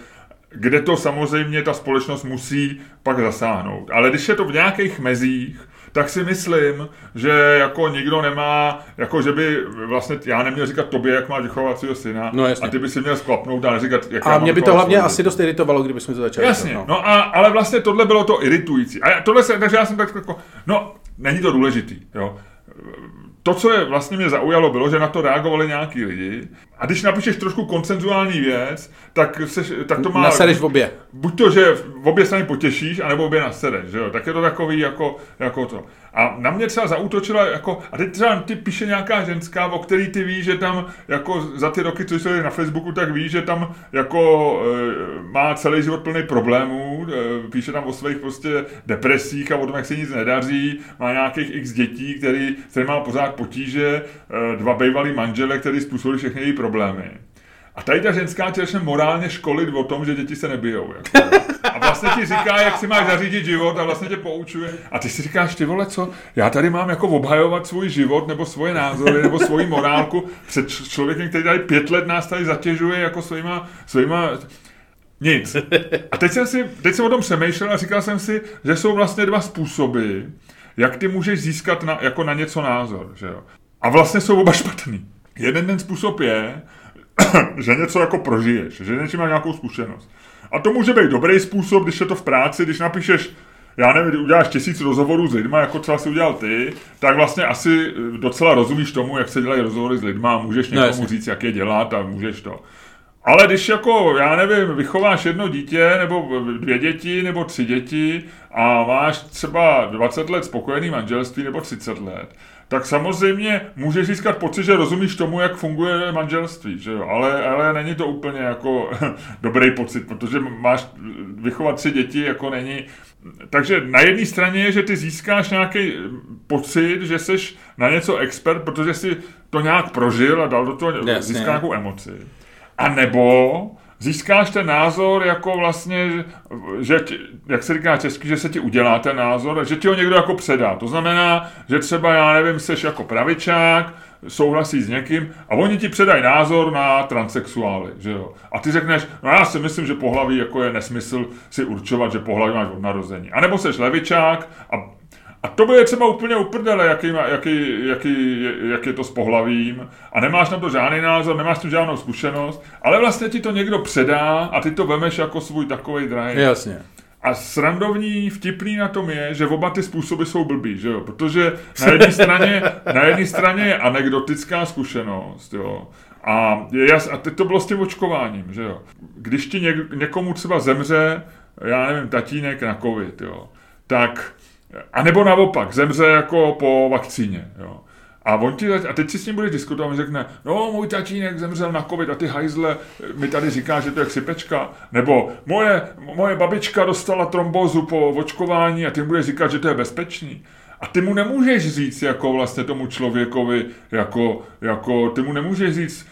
Speaker 2: kde to samozřejmě ta společnost musí pak zasáhnout. Ale když je to v nějakých mezích, tak si myslím, že jako nikdo nemá, jako že by vlastně, já neměl říkat tobě, jak máš vychovacího syna,
Speaker 1: no, jasně.
Speaker 2: a ty by si měl sklapnout a neříkat, jak
Speaker 1: A mě by to hlavně asi dost iritovalo, kdyby jsme to začali.
Speaker 2: Jasně, no. no a, ale vlastně tohle bylo to iritující. A tohle se, takže já jsem tak jako, no, není to důležitý, jo to, co je vlastně mě zaujalo, bylo, že na to reagovali nějaký lidi. A když napíšeš trošku koncenzuální věc, tak, seš, tak to má...
Speaker 1: Nasedeš v obě.
Speaker 2: Buď to, že v obě strany potěšíš, anebo obě nasedeš, že jo? Tak je to takový jako, jako to. A na mě třeba zautočila, jako, a teď třeba ty píše nějaká ženská, o který ty víš, že tam jako za ty roky, co jsou na Facebooku, tak víš, že tam jako e, má celý život plný problémů, e, píše tam o svých prostě depresích a o tom, jak se nic nedaří, má nějakých x dětí, který, který má pořád potíže, e, dva bývalí manžele, který způsobili všechny její problémy. A tady ta ženská tě začne morálně školit o tom, že děti se nebijou. Jako. A vlastně ti říká, jak si máš zařídit život a vlastně tě poučuje. A ty si říkáš, ty vole, co? Já tady mám jako obhajovat svůj život nebo svoje názory nebo svoji morálku před člověkem, který tady pět let nás tady zatěžuje jako svýma, svýma nic. A teď jsem, si, teď jsem o tom přemýšlel a říkal jsem si, že jsou vlastně dva způsoby, jak ty můžeš získat na, jako na něco názor. Že jo? A vlastně jsou oba špatný. Jeden ten způsob je, (coughs) že něco jako prožiješ, že něčím má nějakou zkušenost. A to může být dobrý způsob, když je to v práci, když napíšeš já nevím, uděláš tisíc rozhovorů s lidma, jako třeba si udělal ty, tak vlastně asi docela rozumíš tomu, jak se dělají rozhovory s lidma a můžeš no, někomu no, říct, jak je dělat a můžeš to. Ale když jako, já nevím, vychováš jedno dítě, nebo dvě děti, nebo tři děti a máš třeba 20 let spokojený manželství, nebo 30 let, tak samozřejmě můžeš získat pocit, že rozumíš tomu, jak funguje manželství, že jo? Ale, ale není to úplně jako (laughs) dobrý pocit, protože máš vychovat tři děti, jako není. Takže na jedné straně je, že ty získáš nějaký pocit, že jsi na něco expert, protože jsi to nějak prožil a dal do toho, Jasně. získá nějakou emoci. A nebo získáš ten názor jako vlastně, že, jak se říká česky, že se ti udělá ten názor, že ti ho někdo jako předá. To znamená, že třeba, já nevím, seš jako pravičák, souhlasí s někým a oni ti předají názor na transexuály, že jo. A ty řekneš, no já si myslím, že pohlaví jako je nesmysl si určovat, že pohlaví máš od narození. A nebo seš levičák a a to je třeba úplně uprdele, jaký, jaký, jaký, jak je to s pohlavím a nemáš na to žádný názor, nemáš tu žádnou zkušenost, ale vlastně ti to někdo předá a ty to vemeš jako svůj takový drahý.
Speaker 1: Jasně.
Speaker 2: A srandovní, vtipný na tom je, že oba ty způsoby jsou blbý, že jo? Protože na jedné straně, (laughs) na jedné straně je anekdotická zkušenost, jo? A, je jas, a teď to bylo s tím očkováním, že jo? Když ti něk, někomu třeba zemře, já nevím, tatínek na covid, jo? Tak A nebo naopak, zemře jako po vakcíně. Jo. A, on ti, a teď si s ním budeš diskutovat, on řekne, no můj tatínek zemřel na covid a ty hajzle mi tady říká, že to je sypečka. Nebo moje, moje babička dostala trombózu po očkování a ty budeš říkat, že to je bezpečný. A ty mu nemůžeš říct jako vlastně tomu člověkovi, jako, jako ty mu nemůžeš říct,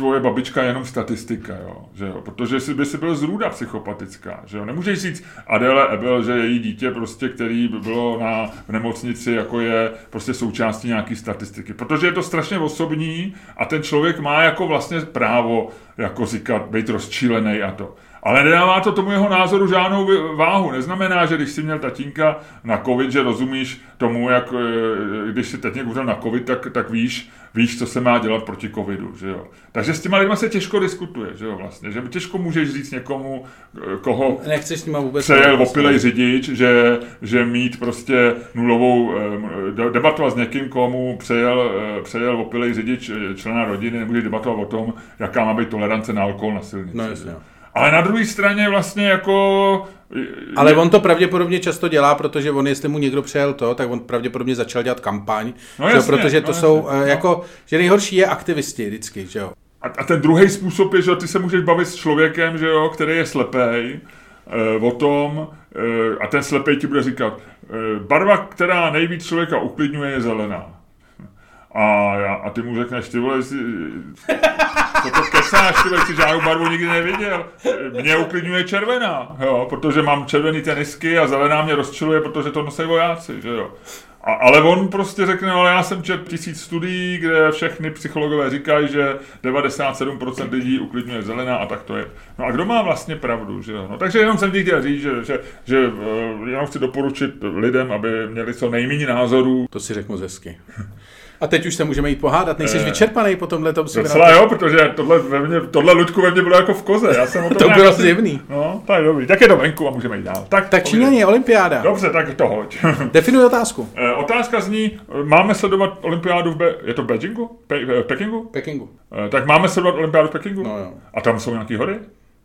Speaker 2: tvoje babička je jenom statistika, jo, že jo, protože si by si byl zrůda psychopatická, že jo, nemůžeš říct Adele Ebel, že její dítě prostě, který by bylo na v nemocnici, jako je prostě součástí nějaký statistiky, protože je to strašně osobní a ten člověk má jako vlastně právo jako říkat, být rozčílený a to. Ale nedává to tomu jeho názoru žádnou váhu. Neznamená, že když si měl tatínka na covid, že rozumíš tomu, jak eh, když si tatínek umřel na covid, tak, tak víš, víš, co se má dělat proti covidu, že jo. Takže s těma lidma se těžko diskutuje, že jo, vlastně. Že těžko můžeš říct někomu, eh, koho
Speaker 1: Nechceš s nima vůbec
Speaker 2: přejel opilej řidič, že, že mít prostě nulovou, eh, debatovat s někým, komu přejel, přejel opilej řidič člena rodiny, nemůžeš debatovat o tom, jaká má být tolerance na alkohol na silnici.
Speaker 1: No jasně.
Speaker 2: Ale na druhé straně vlastně jako...
Speaker 1: Ale on to pravděpodobně často dělá, protože on, jestli mu někdo přejel to, tak on pravděpodobně začal dělat kampaň,
Speaker 2: no
Speaker 1: jasně,
Speaker 2: že,
Speaker 1: protože to
Speaker 2: no
Speaker 1: jsou
Speaker 2: jasně,
Speaker 1: no. jako, že nejhorší je aktivisti vždycky, že jo.
Speaker 2: A, a ten druhý způsob je, že ty se můžeš bavit s člověkem, že jo, který je slepej, e, o tom, e, a ten slepej ti bude říkat, e, barva, která nejvíc člověka uklidňuje, je zelená. A, já, a ty mu řekneš, ty vole, jsi, co (laughs) to kecáš, ty vole, jsi žádnou barvu nikdy neviděl. Mě uklidňuje červená, jo, protože mám červený tenisky a zelená mě rozčiluje, protože to nosí vojáci, že jo. A, ale on prostě řekne, ale já jsem četl tisíc studií, kde všechny psychologové říkají, že 97% lidí uklidňuje zelená a tak to je. No a kdo má vlastně pravdu, že jo? No, takže jenom jsem ti chtěl říct, že, že, že jenom chci doporučit lidem, aby měli co nejméně názorů.
Speaker 1: To si řeknu hezky. A teď už se můžeme jít pohádat, nejsi e... vyčerpaný po tomhle tom
Speaker 2: Docela jo, protože tohle, ve mně, tohle Ludku ve mně bylo jako v koze. Já jsem o
Speaker 1: tom to bylo zjevný.
Speaker 2: No, tak dobrý. Tak je to venku a můžeme jít dál. Tak,
Speaker 1: tak Číňané, olympiáda.
Speaker 2: Dobře, tak to hoď.
Speaker 1: Definuj otázku.
Speaker 2: E, otázka zní, máme sledovat olympiádu v Be- je to v Beijingu? Pe- Pekingu?
Speaker 1: Pekingu.
Speaker 2: E, tak máme sledovat olympiádu v Pekingu?
Speaker 1: No jo.
Speaker 2: A tam jsou nějaké hory?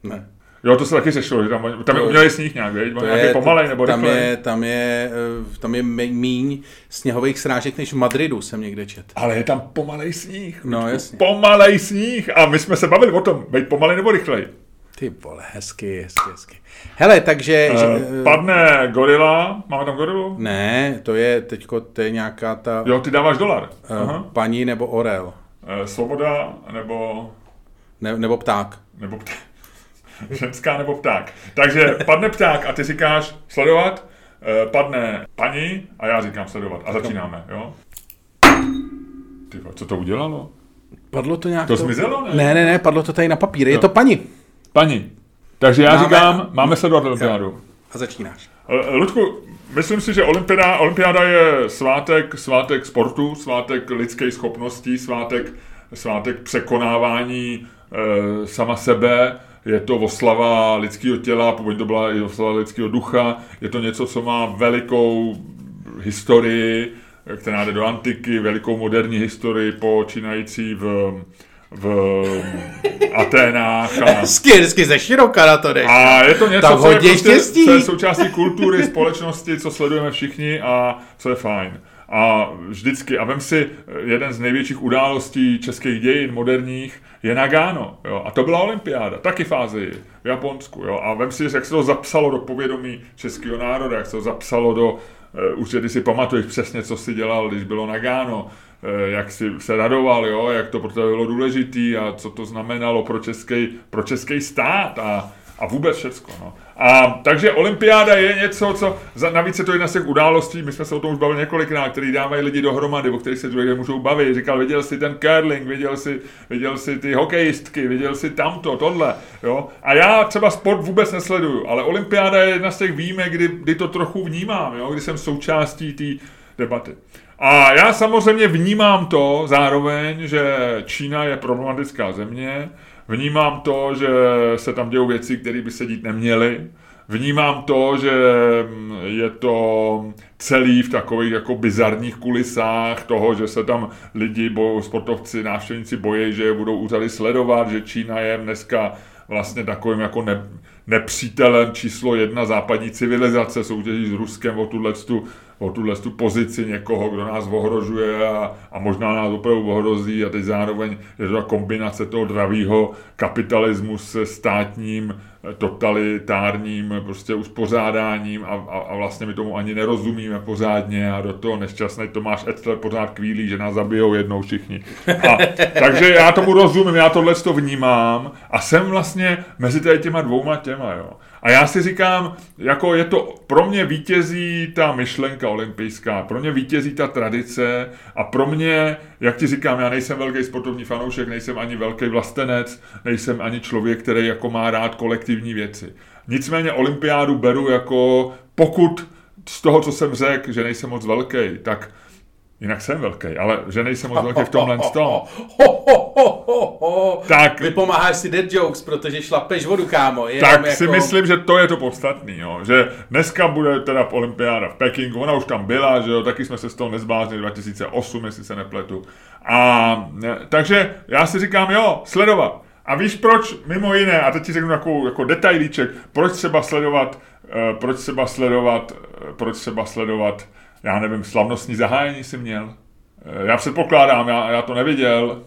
Speaker 1: Ne.
Speaker 2: Jo, to se taky řešilo, že tam, tam je umělej sníh nějak? To nějaký je, pomalej nebo
Speaker 1: tam
Speaker 2: rychlej.
Speaker 1: je, tam je, eh, tam je míň sněhových srážek než v Madridu, jsem někde čet.
Speaker 2: Ale je tam pomalej sníh.
Speaker 1: No jasně.
Speaker 2: Pomalej sníh. A my jsme se bavili o tom, být pomalej nebo rychlej.
Speaker 1: Ty vole, hezky, hezky, hezky. Hele, takže... Uh,
Speaker 2: že, padne gorila, máme tam gorilu?
Speaker 1: Ne, to je teďko, to je nějaká ta...
Speaker 2: Jo, ty dáváš dolar.
Speaker 1: Uh, Aha. Paní nebo orel.
Speaker 2: Uh, svoboda nebo...
Speaker 1: Ne, nebo pták.
Speaker 2: Nebo pták. (laughs) Ženská nebo pták. Takže padne pták a ty říkáš sledovat, eh, padne paní a já říkám sledovat. A začínáme, jo? Ty, co to udělalo?
Speaker 1: Padlo to nějak...
Speaker 2: To, to zmizelo, ne?
Speaker 1: Ne, ne, ne, padlo to tady na papír. Je to paní.
Speaker 2: Paní. Takže já máme, říkám, máme sledovat olympiádu.
Speaker 1: A začínáš.
Speaker 2: Eh, Ludku, myslím si, že olympiáda, olympiáda je svátek, svátek sportu, svátek lidské schopností, svátek, svátek překonávání e, sama sebe, je to oslava lidského těla, původně to byla i oslava lidského ducha, je to něco, co má velikou historii, která jde do antiky, velikou moderní historii počínající v, v Aténách.
Speaker 1: A, (laughs) hezky, hezky ze široka na to jdeš.
Speaker 2: A je to něco,
Speaker 1: tak
Speaker 2: co je, prostě,
Speaker 1: co
Speaker 2: je součástí kultury, společnosti, co sledujeme všichni a co je fajn. A vždycky, a vem si, jeden z největších událostí českých dějin moderních je Nagano. Jo? A to byla olympiáda, taky v Ázii, v Japonsku. Jo? A vem si, jak se to zapsalo do povědomí českého národa, jak se to zapsalo do, uh, už si pamatuješ přesně, co si dělal, když bylo Nagano, jak si se radoval, jo? jak to pro tebe bylo důležitý a co to znamenalo pro český, pro český stát a, a vůbec všecko. No. A takže olympiáda je něco, co, navíc je to jedna z těch událostí, my jsme se o tom už bavili několikrát, který dávají lidi dohromady, o kterých se druhé můžou bavit. Říkal, viděl jsi ten curling, viděl jsi, viděl jsi ty hokejistky, viděl jsi tamto, tohle. Jo? A já třeba sport vůbec nesleduju, ale olympiáda je jedna z těch výjimek, kdy, kdy to trochu vnímám, jo? kdy jsem součástí té debaty. A já samozřejmě vnímám to zároveň, že Čína je problematická země, Vnímám to, že se tam dějou věci, které by se dít neměly. Vnímám to, že mm, je to celý v takových jako bizarních kulisách toho, že se tam lidi, bo, sportovci, návštěvníci bojí, že je budou úřady sledovat, že Čína je dneska vlastně takovým jako ne, nepřítelem číslo jedna západní civilizace, soutěží s Ruskem o tuhle tu o tuhle tu pozici někoho, kdo nás ohrožuje a, a možná nás opravdu ohrozí a teď zároveň je to ta kombinace toho dravého kapitalismu se státním totalitárním prostě uspořádáním a, a, a vlastně my tomu ani nerozumíme pořádně a do toho nešťastný Tomáš Etler pořád kvílí, že nás zabijou jednou všichni. A, (laughs) takže já tomu rozumím, já tohle to vnímám a jsem vlastně mezi těma dvouma těma, jo. A já si říkám, jako je to, pro mě vítězí ta myšlenka olympijská, pro mě vítězí ta tradice a pro mě, jak ti říkám, já nejsem velký sportovní fanoušek, nejsem ani velký vlastenec, nejsem ani člověk, který jako má rád kolektivní věci. Nicméně olympiádu beru jako, pokud z toho, co jsem řekl, že nejsem moc velký, tak Jinak jsem velký, ale že nejsem moc velký v tomhle tom.
Speaker 1: Tak, Vypomáháš si dead jokes, protože šlapeš vodu, kámo.
Speaker 2: Tak jako... si myslím, že to je to podstatný, jo. že dneska bude teda olympiáda v Pekingu, ona už tam byla, že jo, taky jsme se z toho nezbláznili 2008, jestli se nepletu. A takže já si říkám, jo, sledovat. A víš proč, mimo jiné, a teď ti řeknu takovou jako detailíček, proč třeba sledovat, uh, proč třeba sledovat, uh, proč třeba sledovat já nevím, slavnostní zahájení si měl. Eh, já předpokládám, já, já to neviděl,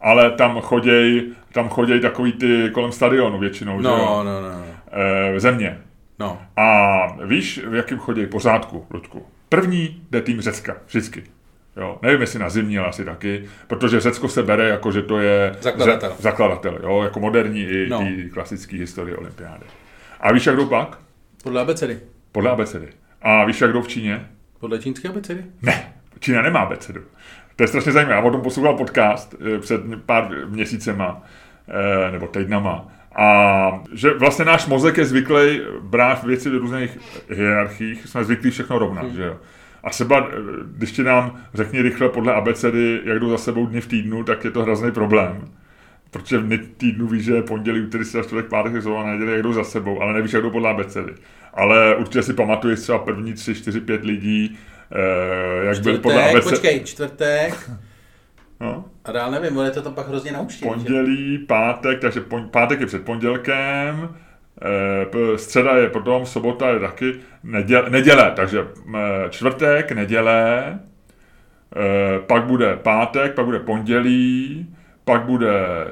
Speaker 2: ale tam choděj, tam choděj takový ty kolem stadionu většinou,
Speaker 1: no, že jo? No, no, no.
Speaker 2: E, země.
Speaker 1: No.
Speaker 2: A víš, v jakém choděj? Pořádku, Ludku. První jde tým Řecka, vždycky. Jo, nevím, jestli na zimní, ale asi taky, protože Řecko se bere jako, že to je
Speaker 1: zakladatel,
Speaker 2: zakladatel jo, jako moderní i no. klasické historie olympiády. A víš, jak jdou pak?
Speaker 1: Podle abecedy.
Speaker 2: Podle abecedy. A víš, jak jdou v Číně?
Speaker 1: Podle čínské abecedy?
Speaker 2: Ne, Čína nemá abecedu. To je strašně zajímavé. Já o tom poslouchal podcast eh, před pár měsícema, eh, nebo týdnama. A že vlastně náš mozek je zvyklý brát věci do různých hierarchiích, jsme zvyklí všechno rovnat, hmm. že jo. A třeba, eh, když ti nám řekni rychle podle abecedy, jak jdou za sebou dny v týdnu, tak je to hrozný problém. Protože v dny týdnu víš, že je pondělí, úterý, středa, čtvrtek, pátek, sobota, neděle, jak jdou za sebou, ale nevíš, jak jdou podle abecedy ale určitě si pamatuješ třeba první tři, čtyři, pět lidí, eh, jak byl podle ABC.
Speaker 1: Počkej, čtvrtek. (laughs) No. A dál nevím, bude to tam pak hrozně naučit.
Speaker 2: Pondělí, že? pátek, takže pon, pátek je před pondělkem, e, středa je potom, sobota je taky, neděle, neděle takže e, čtvrtek, neděle, e, pak bude pátek, pak bude pondělí, pak bude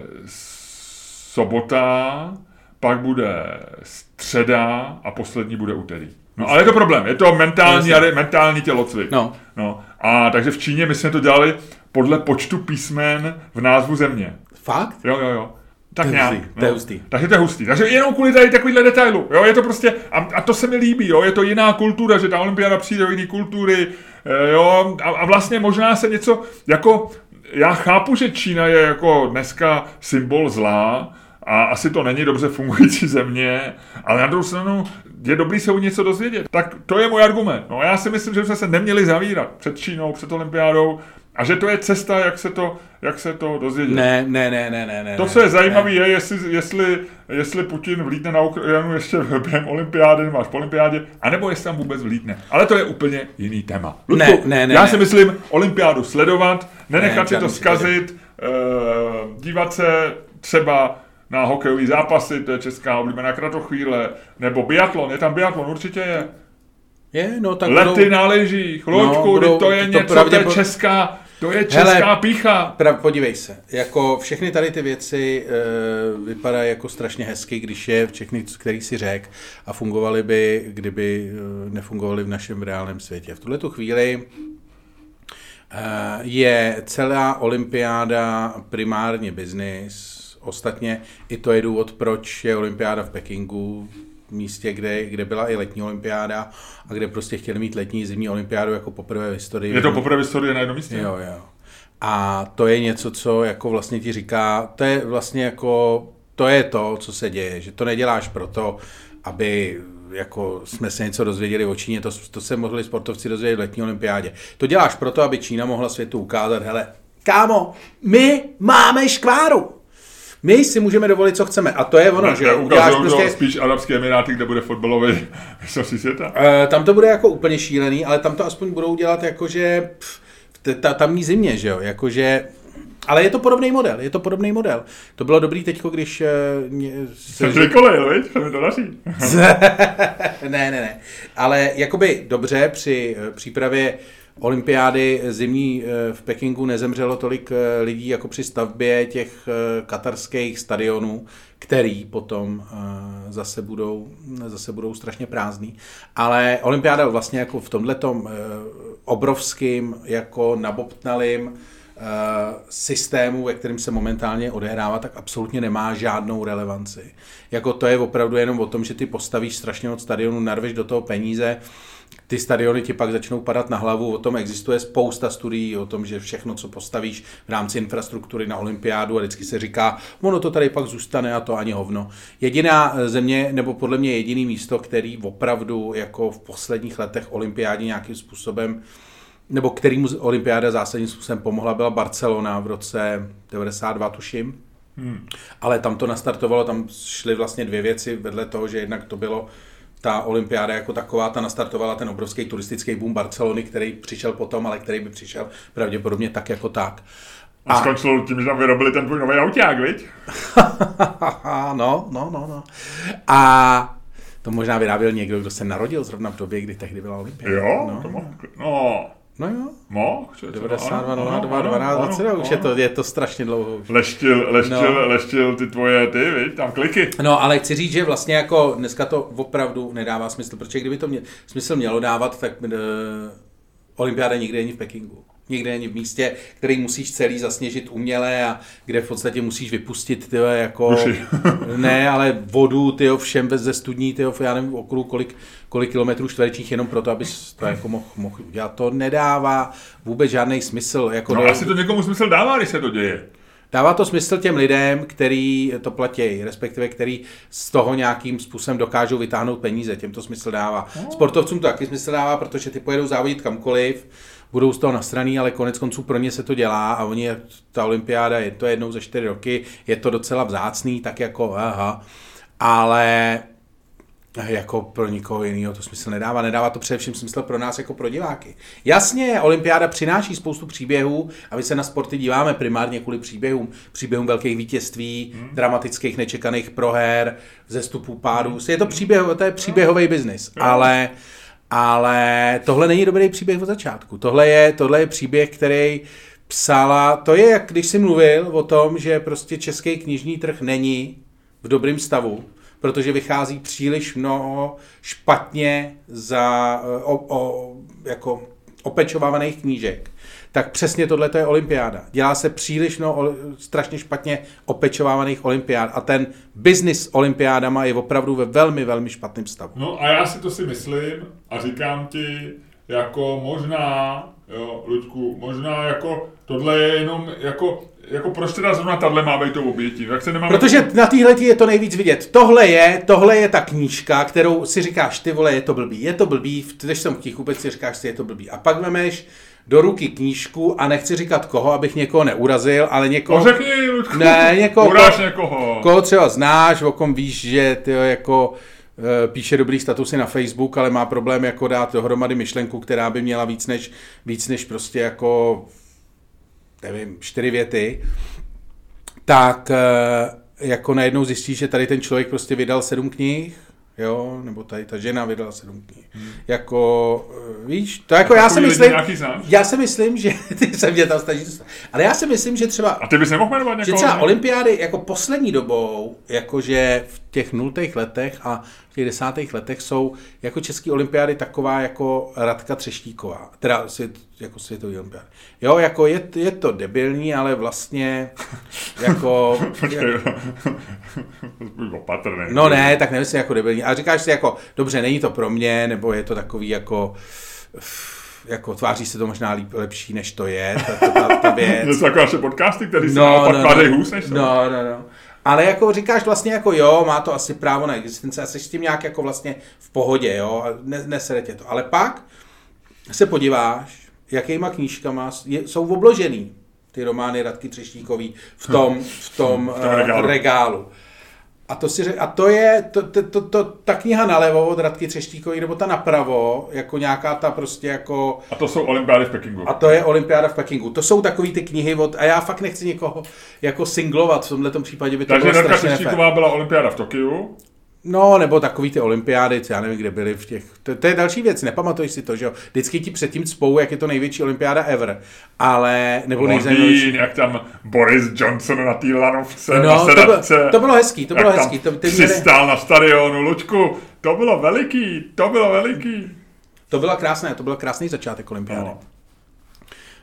Speaker 2: sobota, pak bude středa a poslední bude úterý. No ale je to problém, je to mentální, no, mentální tělocvik.
Speaker 1: No.
Speaker 2: no. A takže v Číně my jsme to dělali podle počtu písmen v názvu země.
Speaker 1: Fakt?
Speaker 2: Jo, jo, jo. Tak to nějak.
Speaker 1: Hustý, no. To je hustý.
Speaker 2: Takže to je hustý. Takže jenom kvůli tady takovýhle detailu. Jo, je to prostě, a, a, to se mi líbí, jo, je to jiná kultura, že ta olympiáda přijde do jiné kultury, eh, jo, a, a vlastně možná se něco, jako, já chápu, že Čína je jako dneska symbol zlá, a asi to není dobře fungující (laughs) země, ale na druhou stranu je dobrý se u něco dozvědět. Tak to je můj argument. No, já si myslím, že jsme se neměli zavírat před Čínou, před olympiádou a že to je cesta, jak se to, jak se to dozvědět.
Speaker 1: Ne, ne, ne, ne, ne.
Speaker 2: To, co je zajímavé, je, jestli, jestli, jestli Putin vlítne na Ukrajinu ještě během olympiády, nebo až po olympiádě, anebo jestli tam vůbec vlítne. Ale to je úplně jiný téma.
Speaker 1: Ludku, ne, ne, ne,
Speaker 2: já
Speaker 1: ne.
Speaker 2: si myslím, olympiádu sledovat, nenechat ne, si to zkazit, uh, dívat se třeba na hokejové zápasy, to je česká oblíbená kratochvíle, nebo biatlon, je tam biatlon, určitě je.
Speaker 1: Je, no tak
Speaker 2: Lety budou... na lyžích, loďku, no, to je to něco, pravdě... to je česká, to je česká Hele, pícha.
Speaker 1: Pra, podívej se, jako všechny tady ty věci e, vypadají jako strašně hezky, když je všechny, který si řek a fungovaly by, kdyby e, nefungovaly v našem reálném světě. V tuhle tu chvíli e, je celá olympiáda primárně biznis, Ostatně i to je důvod, proč je olympiáda v Pekingu, v místě, kde, kde byla i letní olympiáda a kde prostě chtěli mít letní zimní olympiádu jako poprvé v historii.
Speaker 2: Je to poprvé v historii na jednom místě?
Speaker 1: Jo, jo. A to je něco, co jako vlastně ti říká, to je vlastně jako, to je to, co se děje, že to neděláš proto, aby jako jsme se něco dozvěděli o Číně, to, to se mohli sportovci dozvědět v letní olympiádě. To děláš proto, aby Čína mohla světu ukázat, hele, kámo, my máme škváru, my si můžeme dovolit, co chceme. A to je ono,
Speaker 2: ne, že ukážeš prostě... spíš Arabské Emiráty, kde bude fotbalový (laughs) mistrovství světa? Uh,
Speaker 1: tam to bude jako úplně šílený, ale tam to aspoň budou dělat jakože v tamní zimě, že jo, jakože Ale je to podobný model, je to podobný model. To bylo dobrý teďko, když... Uh, mě,
Speaker 2: se, Jsem kolej, viď? To mi to daří. (laughs)
Speaker 1: ne, ne, ne. Ale jakoby dobře při uh, přípravě olympiády zimní uh, v Pekingu nezemřelo tolik uh, lidí jako při stavbě těch uh, katarských stadionů, který potom zase budou, zase budou strašně prázdný. Ale olympiáda vlastně jako v tomhletom obrovským, jako nabobtnalým Eh, systému, ve kterém se momentálně odehrává, tak absolutně nemá žádnou relevanci. Jako to je opravdu jenom o tom, že ty postavíš strašně od stadionu, narveš do toho peníze, ty stadiony ti pak začnou padat na hlavu, o tom existuje spousta studií, o tom, že všechno, co postavíš v rámci infrastruktury na olympiádu a vždycky se říká, ono to tady pak zůstane a to ani hovno. Jediná země, nebo podle mě jediný místo, který opravdu jako v posledních letech olympiádě nějakým způsobem nebo kterýmu olympiáda zásadním způsobem pomohla, byla Barcelona v roce 92, tuším. Hmm. Ale tam to nastartovalo, tam šly vlastně dvě věci vedle toho, že jednak to bylo ta olympiáda jako taková, ta nastartovala ten obrovský turistický boom Barcelony, který přišel potom, ale který by přišel pravděpodobně tak jako tak.
Speaker 2: A, a skončilo tím, že tam vyrobili ten tvůj nový auták, viď? (laughs)
Speaker 1: no, no, no, no. A to možná vyráběl někdo, kdo se narodil zrovna v době, kdy tehdy byla olympiáda.
Speaker 2: Jo, no. to mohl, no,
Speaker 1: No jo.
Speaker 2: Mo?
Speaker 1: 92, 02, 12, 20, už je to, je to strašně dlouho. Už.
Speaker 2: Leštil, leštil, no. leštil ty tvoje, ty, viď, tam kliky.
Speaker 1: No, ale chci říct, že vlastně jako dneska to opravdu nedává smysl, protože kdyby to mě, smysl mělo dávat, tak uh, olympiáda nikdy není v Pekingu. Není v místě, který musíš celý zasněžit uměle a kde v podstatě musíš vypustit tyjo, jako, (laughs) ne, ale vodu tyjo, všem bez ze studní, tyjo, já nevím okolo kolik, kolik kilometrů čtverečních jenom proto, abys to jako mohl, mohl udělat. To nedává vůbec žádný smysl. Jako
Speaker 2: no, do... asi to někomu smysl dává, když se to děje.
Speaker 1: Dává to smysl těm lidem, který to platí, respektive který z toho nějakým způsobem dokážou vytáhnout peníze, těm to smysl dává. No. Sportovcům to taky smysl dává, protože ty pojedou závodit kamkoliv, budou z toho nasraný, ale konec konců pro ně se to dělá a oni, ta olympiáda je to jednou za čtyři roky, je to docela vzácný, tak jako aha, ale jako pro nikoho jiného to smysl nedává. Nedává to především smysl pro nás jako pro diváky. Jasně, olympiáda přináší spoustu příběhů a my se na sporty díváme primárně kvůli příběhům. Příběhům velkých vítězství, hmm. dramatických nečekaných proher, zestupů pádů. Je to příběh, to je příběhový biznis, hmm. Ale tohle není dobrý příběh od začátku. Tohle je, tohle je příběh, který psala, to je jak když jsi mluvil o tom, že prostě český knižní trh není v dobrém stavu, protože vychází příliš mnoho špatně za, o, o, jako opečovávaných knížek tak přesně tohle je olympiáda. Dělá se příliš no, strašně špatně opečovávaných olympiád a ten biznis s olympiádama je opravdu ve velmi, velmi špatným stavu.
Speaker 2: No a já si to si myslím a říkám ti, jako možná, jo, Luďku, možná jako tohle je jenom jako jako proč teda zrovna tahle má být to obětí? Jak se nemáme...
Speaker 1: Protože na téhle je to nejvíc vidět. Tohle je, tohle je ta knížka, kterou si říkáš, ty vole, je to blbý, je to blbý, když jsem v vůbec si říkáš si, je to blbý. A pak vemeš do ruky knížku a nechci říkat koho, abych někoho neurazil, ale někoho...
Speaker 2: No řekni, Ludku,
Speaker 1: ne, někoho,
Speaker 2: Uraž někoho.
Speaker 1: Koho třeba znáš, o kom víš, že ty jako e, píše dobrý statusy na Facebook, ale má problém jako dát dohromady myšlenku, která by měla víc než, víc než prostě jako nevím, čtyři věty, tak e, jako najednou zjistí, že tady ten člověk prostě vydal sedm knih, jo, nebo tady ta žena vydala sedm knih. Hmm. Jako, eh, víš, to jako já si myslím, já si myslím, že (laughs) ty se mě tam snaží dostat. Ale já si myslím, že třeba...
Speaker 2: A ty bys nemohl jmenovat
Speaker 1: Že třeba olympiády jako poslední dobou, jakože v těch nultých letech a těch desátých letech jsou jako český olympiády taková jako Radka Třeštíková, teda svět, jako světový olympiády. Jo, jako je, je to debilní, ale vlastně (laughs) jako...
Speaker 2: Počkej, (laughs) opatrný.
Speaker 1: No ne, tak nemyslím jako debilní. A říkáš si jako, dobře, není to pro mě, nebo je to takový jako jako tváří se to možná líp, lepší, než to je, ta, ta, (laughs) ta věc.
Speaker 2: Něco jako naše podcasty, které se no, naopak no, no, hůř, než
Speaker 1: No, no, no. Ale jako říkáš vlastně jako jo, má to asi právo na existenci a jsi s tím nějak jako vlastně v pohodě, jo, ne, nesere tě to. Ale pak se podíváš, jakýma knížkama je, jsou obložený ty romány Radky Třeštíkový v tom, v tom, v tom regálu. regálu. A to, si, řek- a to je to, to, to, to, ta kniha nalevo od Radky Třeštíkový, nebo ta napravo, jako nějaká ta prostě jako...
Speaker 2: A to jsou olympiády v Pekingu.
Speaker 1: A to je Olympiáda v Pekingu. To jsou takový ty knihy od... A já fakt nechci někoho jako singlovat, v tomhle případě by to
Speaker 2: Takže
Speaker 1: bylo
Speaker 2: Radka. Třeštíková byla olympiáda v Tokiu.
Speaker 1: No, nebo takový ty olympiády, já nevím, kde byly v těch... To, to je další věc, nepamatuješ si to, že jo? Vždycky ti předtím cpou, jak je to největší olympiáda ever. Ale, nebo nejzajímavější...
Speaker 2: Jak tam Boris Johnson na té lanovce,
Speaker 1: No,
Speaker 2: na
Speaker 1: to bylo- to bylo hezký, to bylo hezký, to- ty měli-
Speaker 2: přistál na stadionu, Lučku, to bylo veliký, to bylo veliký.
Speaker 1: To byla krásné, to byl krásný začátek olympiády.
Speaker 2: No.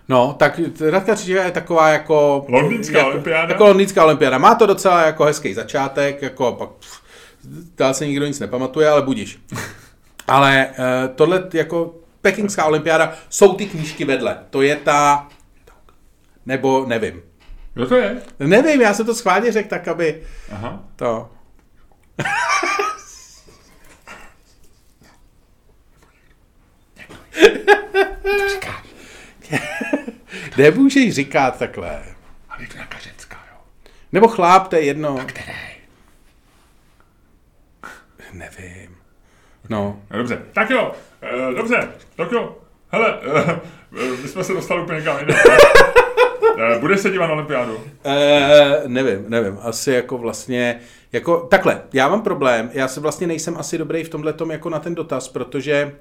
Speaker 1: No, tak Radka Třičíková je taková jako...
Speaker 2: Londýnská
Speaker 1: jako,
Speaker 2: olympiáda?
Speaker 1: Jako londýnská olympiáda. Má to docela jako hezký začátek, jako pak pff, dál se nikdo nic nepamatuje, ale budíš. ale uh, tohle jako Pekingská olympiáda jsou ty knížky vedle. To je ta... Nebo nevím.
Speaker 2: Kdo to je?
Speaker 1: Nevím, já jsem to schválně řekl tak, aby
Speaker 2: Aha.
Speaker 1: to... Nemůžeš říkat takhle.
Speaker 2: Ale je to nějaká ženská, jo.
Speaker 1: Nebo chláp, to je jedno.
Speaker 2: Který?
Speaker 1: Nevím. No.
Speaker 2: No, dobře, tak jo, e, dobře, tak jo. Hele, e, my jsme se dostali úplně někam jinam. (laughs) budeš se dívat na olympiádu?
Speaker 1: E, nevím, nevím. Asi jako vlastně, jako takhle, já mám problém, já se vlastně nejsem asi dobrý v tomhle jako na ten dotaz, protože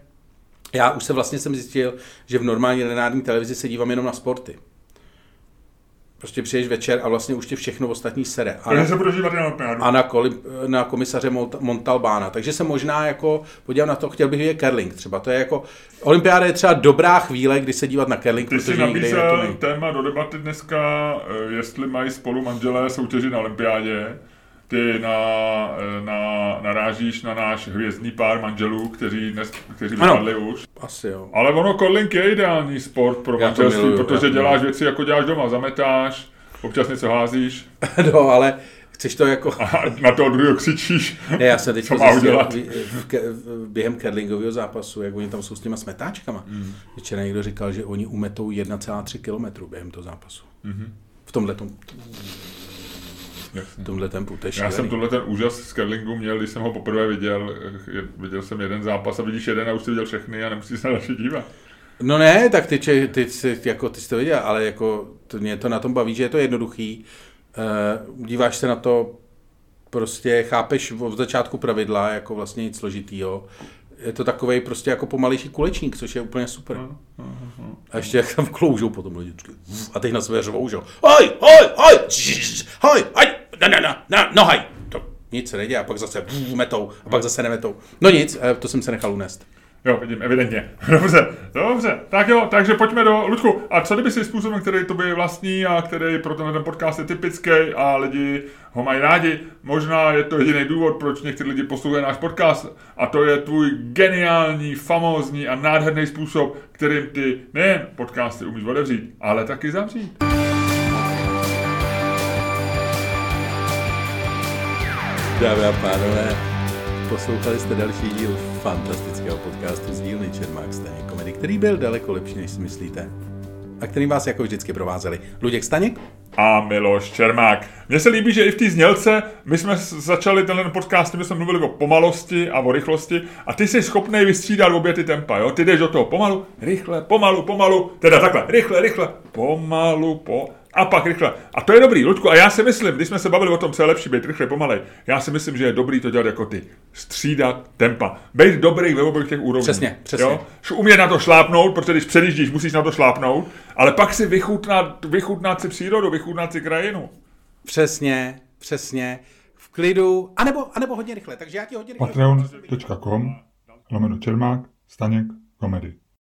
Speaker 1: já už se vlastně jsem zjistil, že v normální lineární televizi se dívám jenom na sporty. Prostě přijdeš večer a vlastně už tě všechno ostatní sere. A
Speaker 2: Takže
Speaker 1: na,
Speaker 2: se budeš dívat i na
Speaker 1: a na, koli, na komisaře Mont- Montalbána. Takže se možná jako podívám na to, chtěl bych vidět curling třeba. To je jako, olympiáda je třeba dobrá chvíle, kdy se dívat na curling,
Speaker 2: Ty jsi
Speaker 1: protože nikde jinak to
Speaker 2: nabízel téma do debaty dneska, e, jestli mají spolu manželé soutěži na olympiádě. Ty na, na, narážíš na náš hvězdný pár manželů, kteří, dnes, kteří
Speaker 1: Ano.
Speaker 2: vypadli už.
Speaker 1: Asi jo.
Speaker 2: Ale ono curling je ideální sport pro
Speaker 1: Já
Speaker 2: manželství,
Speaker 1: miluju, já
Speaker 2: protože
Speaker 1: to
Speaker 2: děláš
Speaker 1: miluju.
Speaker 2: věci, jako děláš doma, zametáš, občas něco házíš (laughs)
Speaker 1: no, ale chceš to jako...
Speaker 2: a na toho druhého křičíš.
Speaker 1: Ne, já jsem teď (laughs)
Speaker 2: Co má udělat?
Speaker 1: v- v- ke- v- během curlingového zápasu, jak oni tam jsou s těma smetáčkama. Mm. Včera někdo říkal, že oni umetou 1,3 km během toho zápasu. Mm-hmm. V tomhle v tomhle tempu, to
Speaker 2: Já jsem tohle ten úžas z curlingu měl, když jsem ho poprvé viděl. Je- Viděl jsem jeden zápas a vidíš jeden a už si viděl všechny a nemusíš se na další dívat.
Speaker 1: No ne, tak ty, če- ty, ty, jako, ty jsi to viděl, ale jako to, mě to na tom baví, že je to jednoduchý. Uh, díváš se na to, prostě chápeš od začátku pravidla, jako vlastně nic složitýho. Je to takový prostě jako pomalejší kulečník, což je úplně super. A ještě jak tam kloužou potom lidi. A teď na sebe řvou, že. Hoj, hoj, hoj, hoj, hoj, na, na, na, na, no haj. To nic se neděje a pak zase metou a pak zase nemetou. No nic, eh, to jsem se nechal unést.
Speaker 2: Jo, vidím, evidentně. (laughs) Dobře, dobře. Tak jo, takže pojďme do... Ludku, a co kdyby si způsobem, který to je vlastní a který pro tenhle ten podcast je typický a lidi ho mají rádi, možná je to jediný důvod, proč někteří lidi poslouchají náš podcast a to je tvůj geniální, famózní a nádherný způsob, kterým ty nejen podcasty umíš otevřít, ale taky zavřít.
Speaker 1: Dámy a pánové, poslouchali jste další díl fantastického podcastu z dílny Čermák Staněk komedy, který byl daleko lepší, než si myslíte. A kterým vás jako vždycky provázeli Luděk Staněk
Speaker 2: a Miloš Čermák. Mně se líbí, že i v té znělce my jsme začali tenhle podcast, my jsme mluvili o pomalosti a o rychlosti a ty jsi schopný vystřídat obě ty tempa, jo? Ty jdeš do toho pomalu, rychle, pomalu, pomalu, teda takhle, rychle, rychle, pomalu, po, a pak rychle. A to je dobrý, Ludku, a já si myslím, když jsme se bavili o tom, co je lepší, být rychle, pomalej, já si myslím, že je dobrý to dělat jako ty. Střídat tempa. Být dobrý ve obou těch úrovních.
Speaker 1: Přesně, přesně.
Speaker 2: Jo? Umět na to šlápnout, protože když předjíždíš, musíš na to šlápnout, ale pak si vychutnat, vychutnat si přírodu, vychutnat si krajinu.
Speaker 1: Přesně, přesně, v klidu, anebo, anebo hodně rychle, takže já ti hodně rychle...
Speaker 3: patreon.com lomeno Čermák, Staněk, komedy.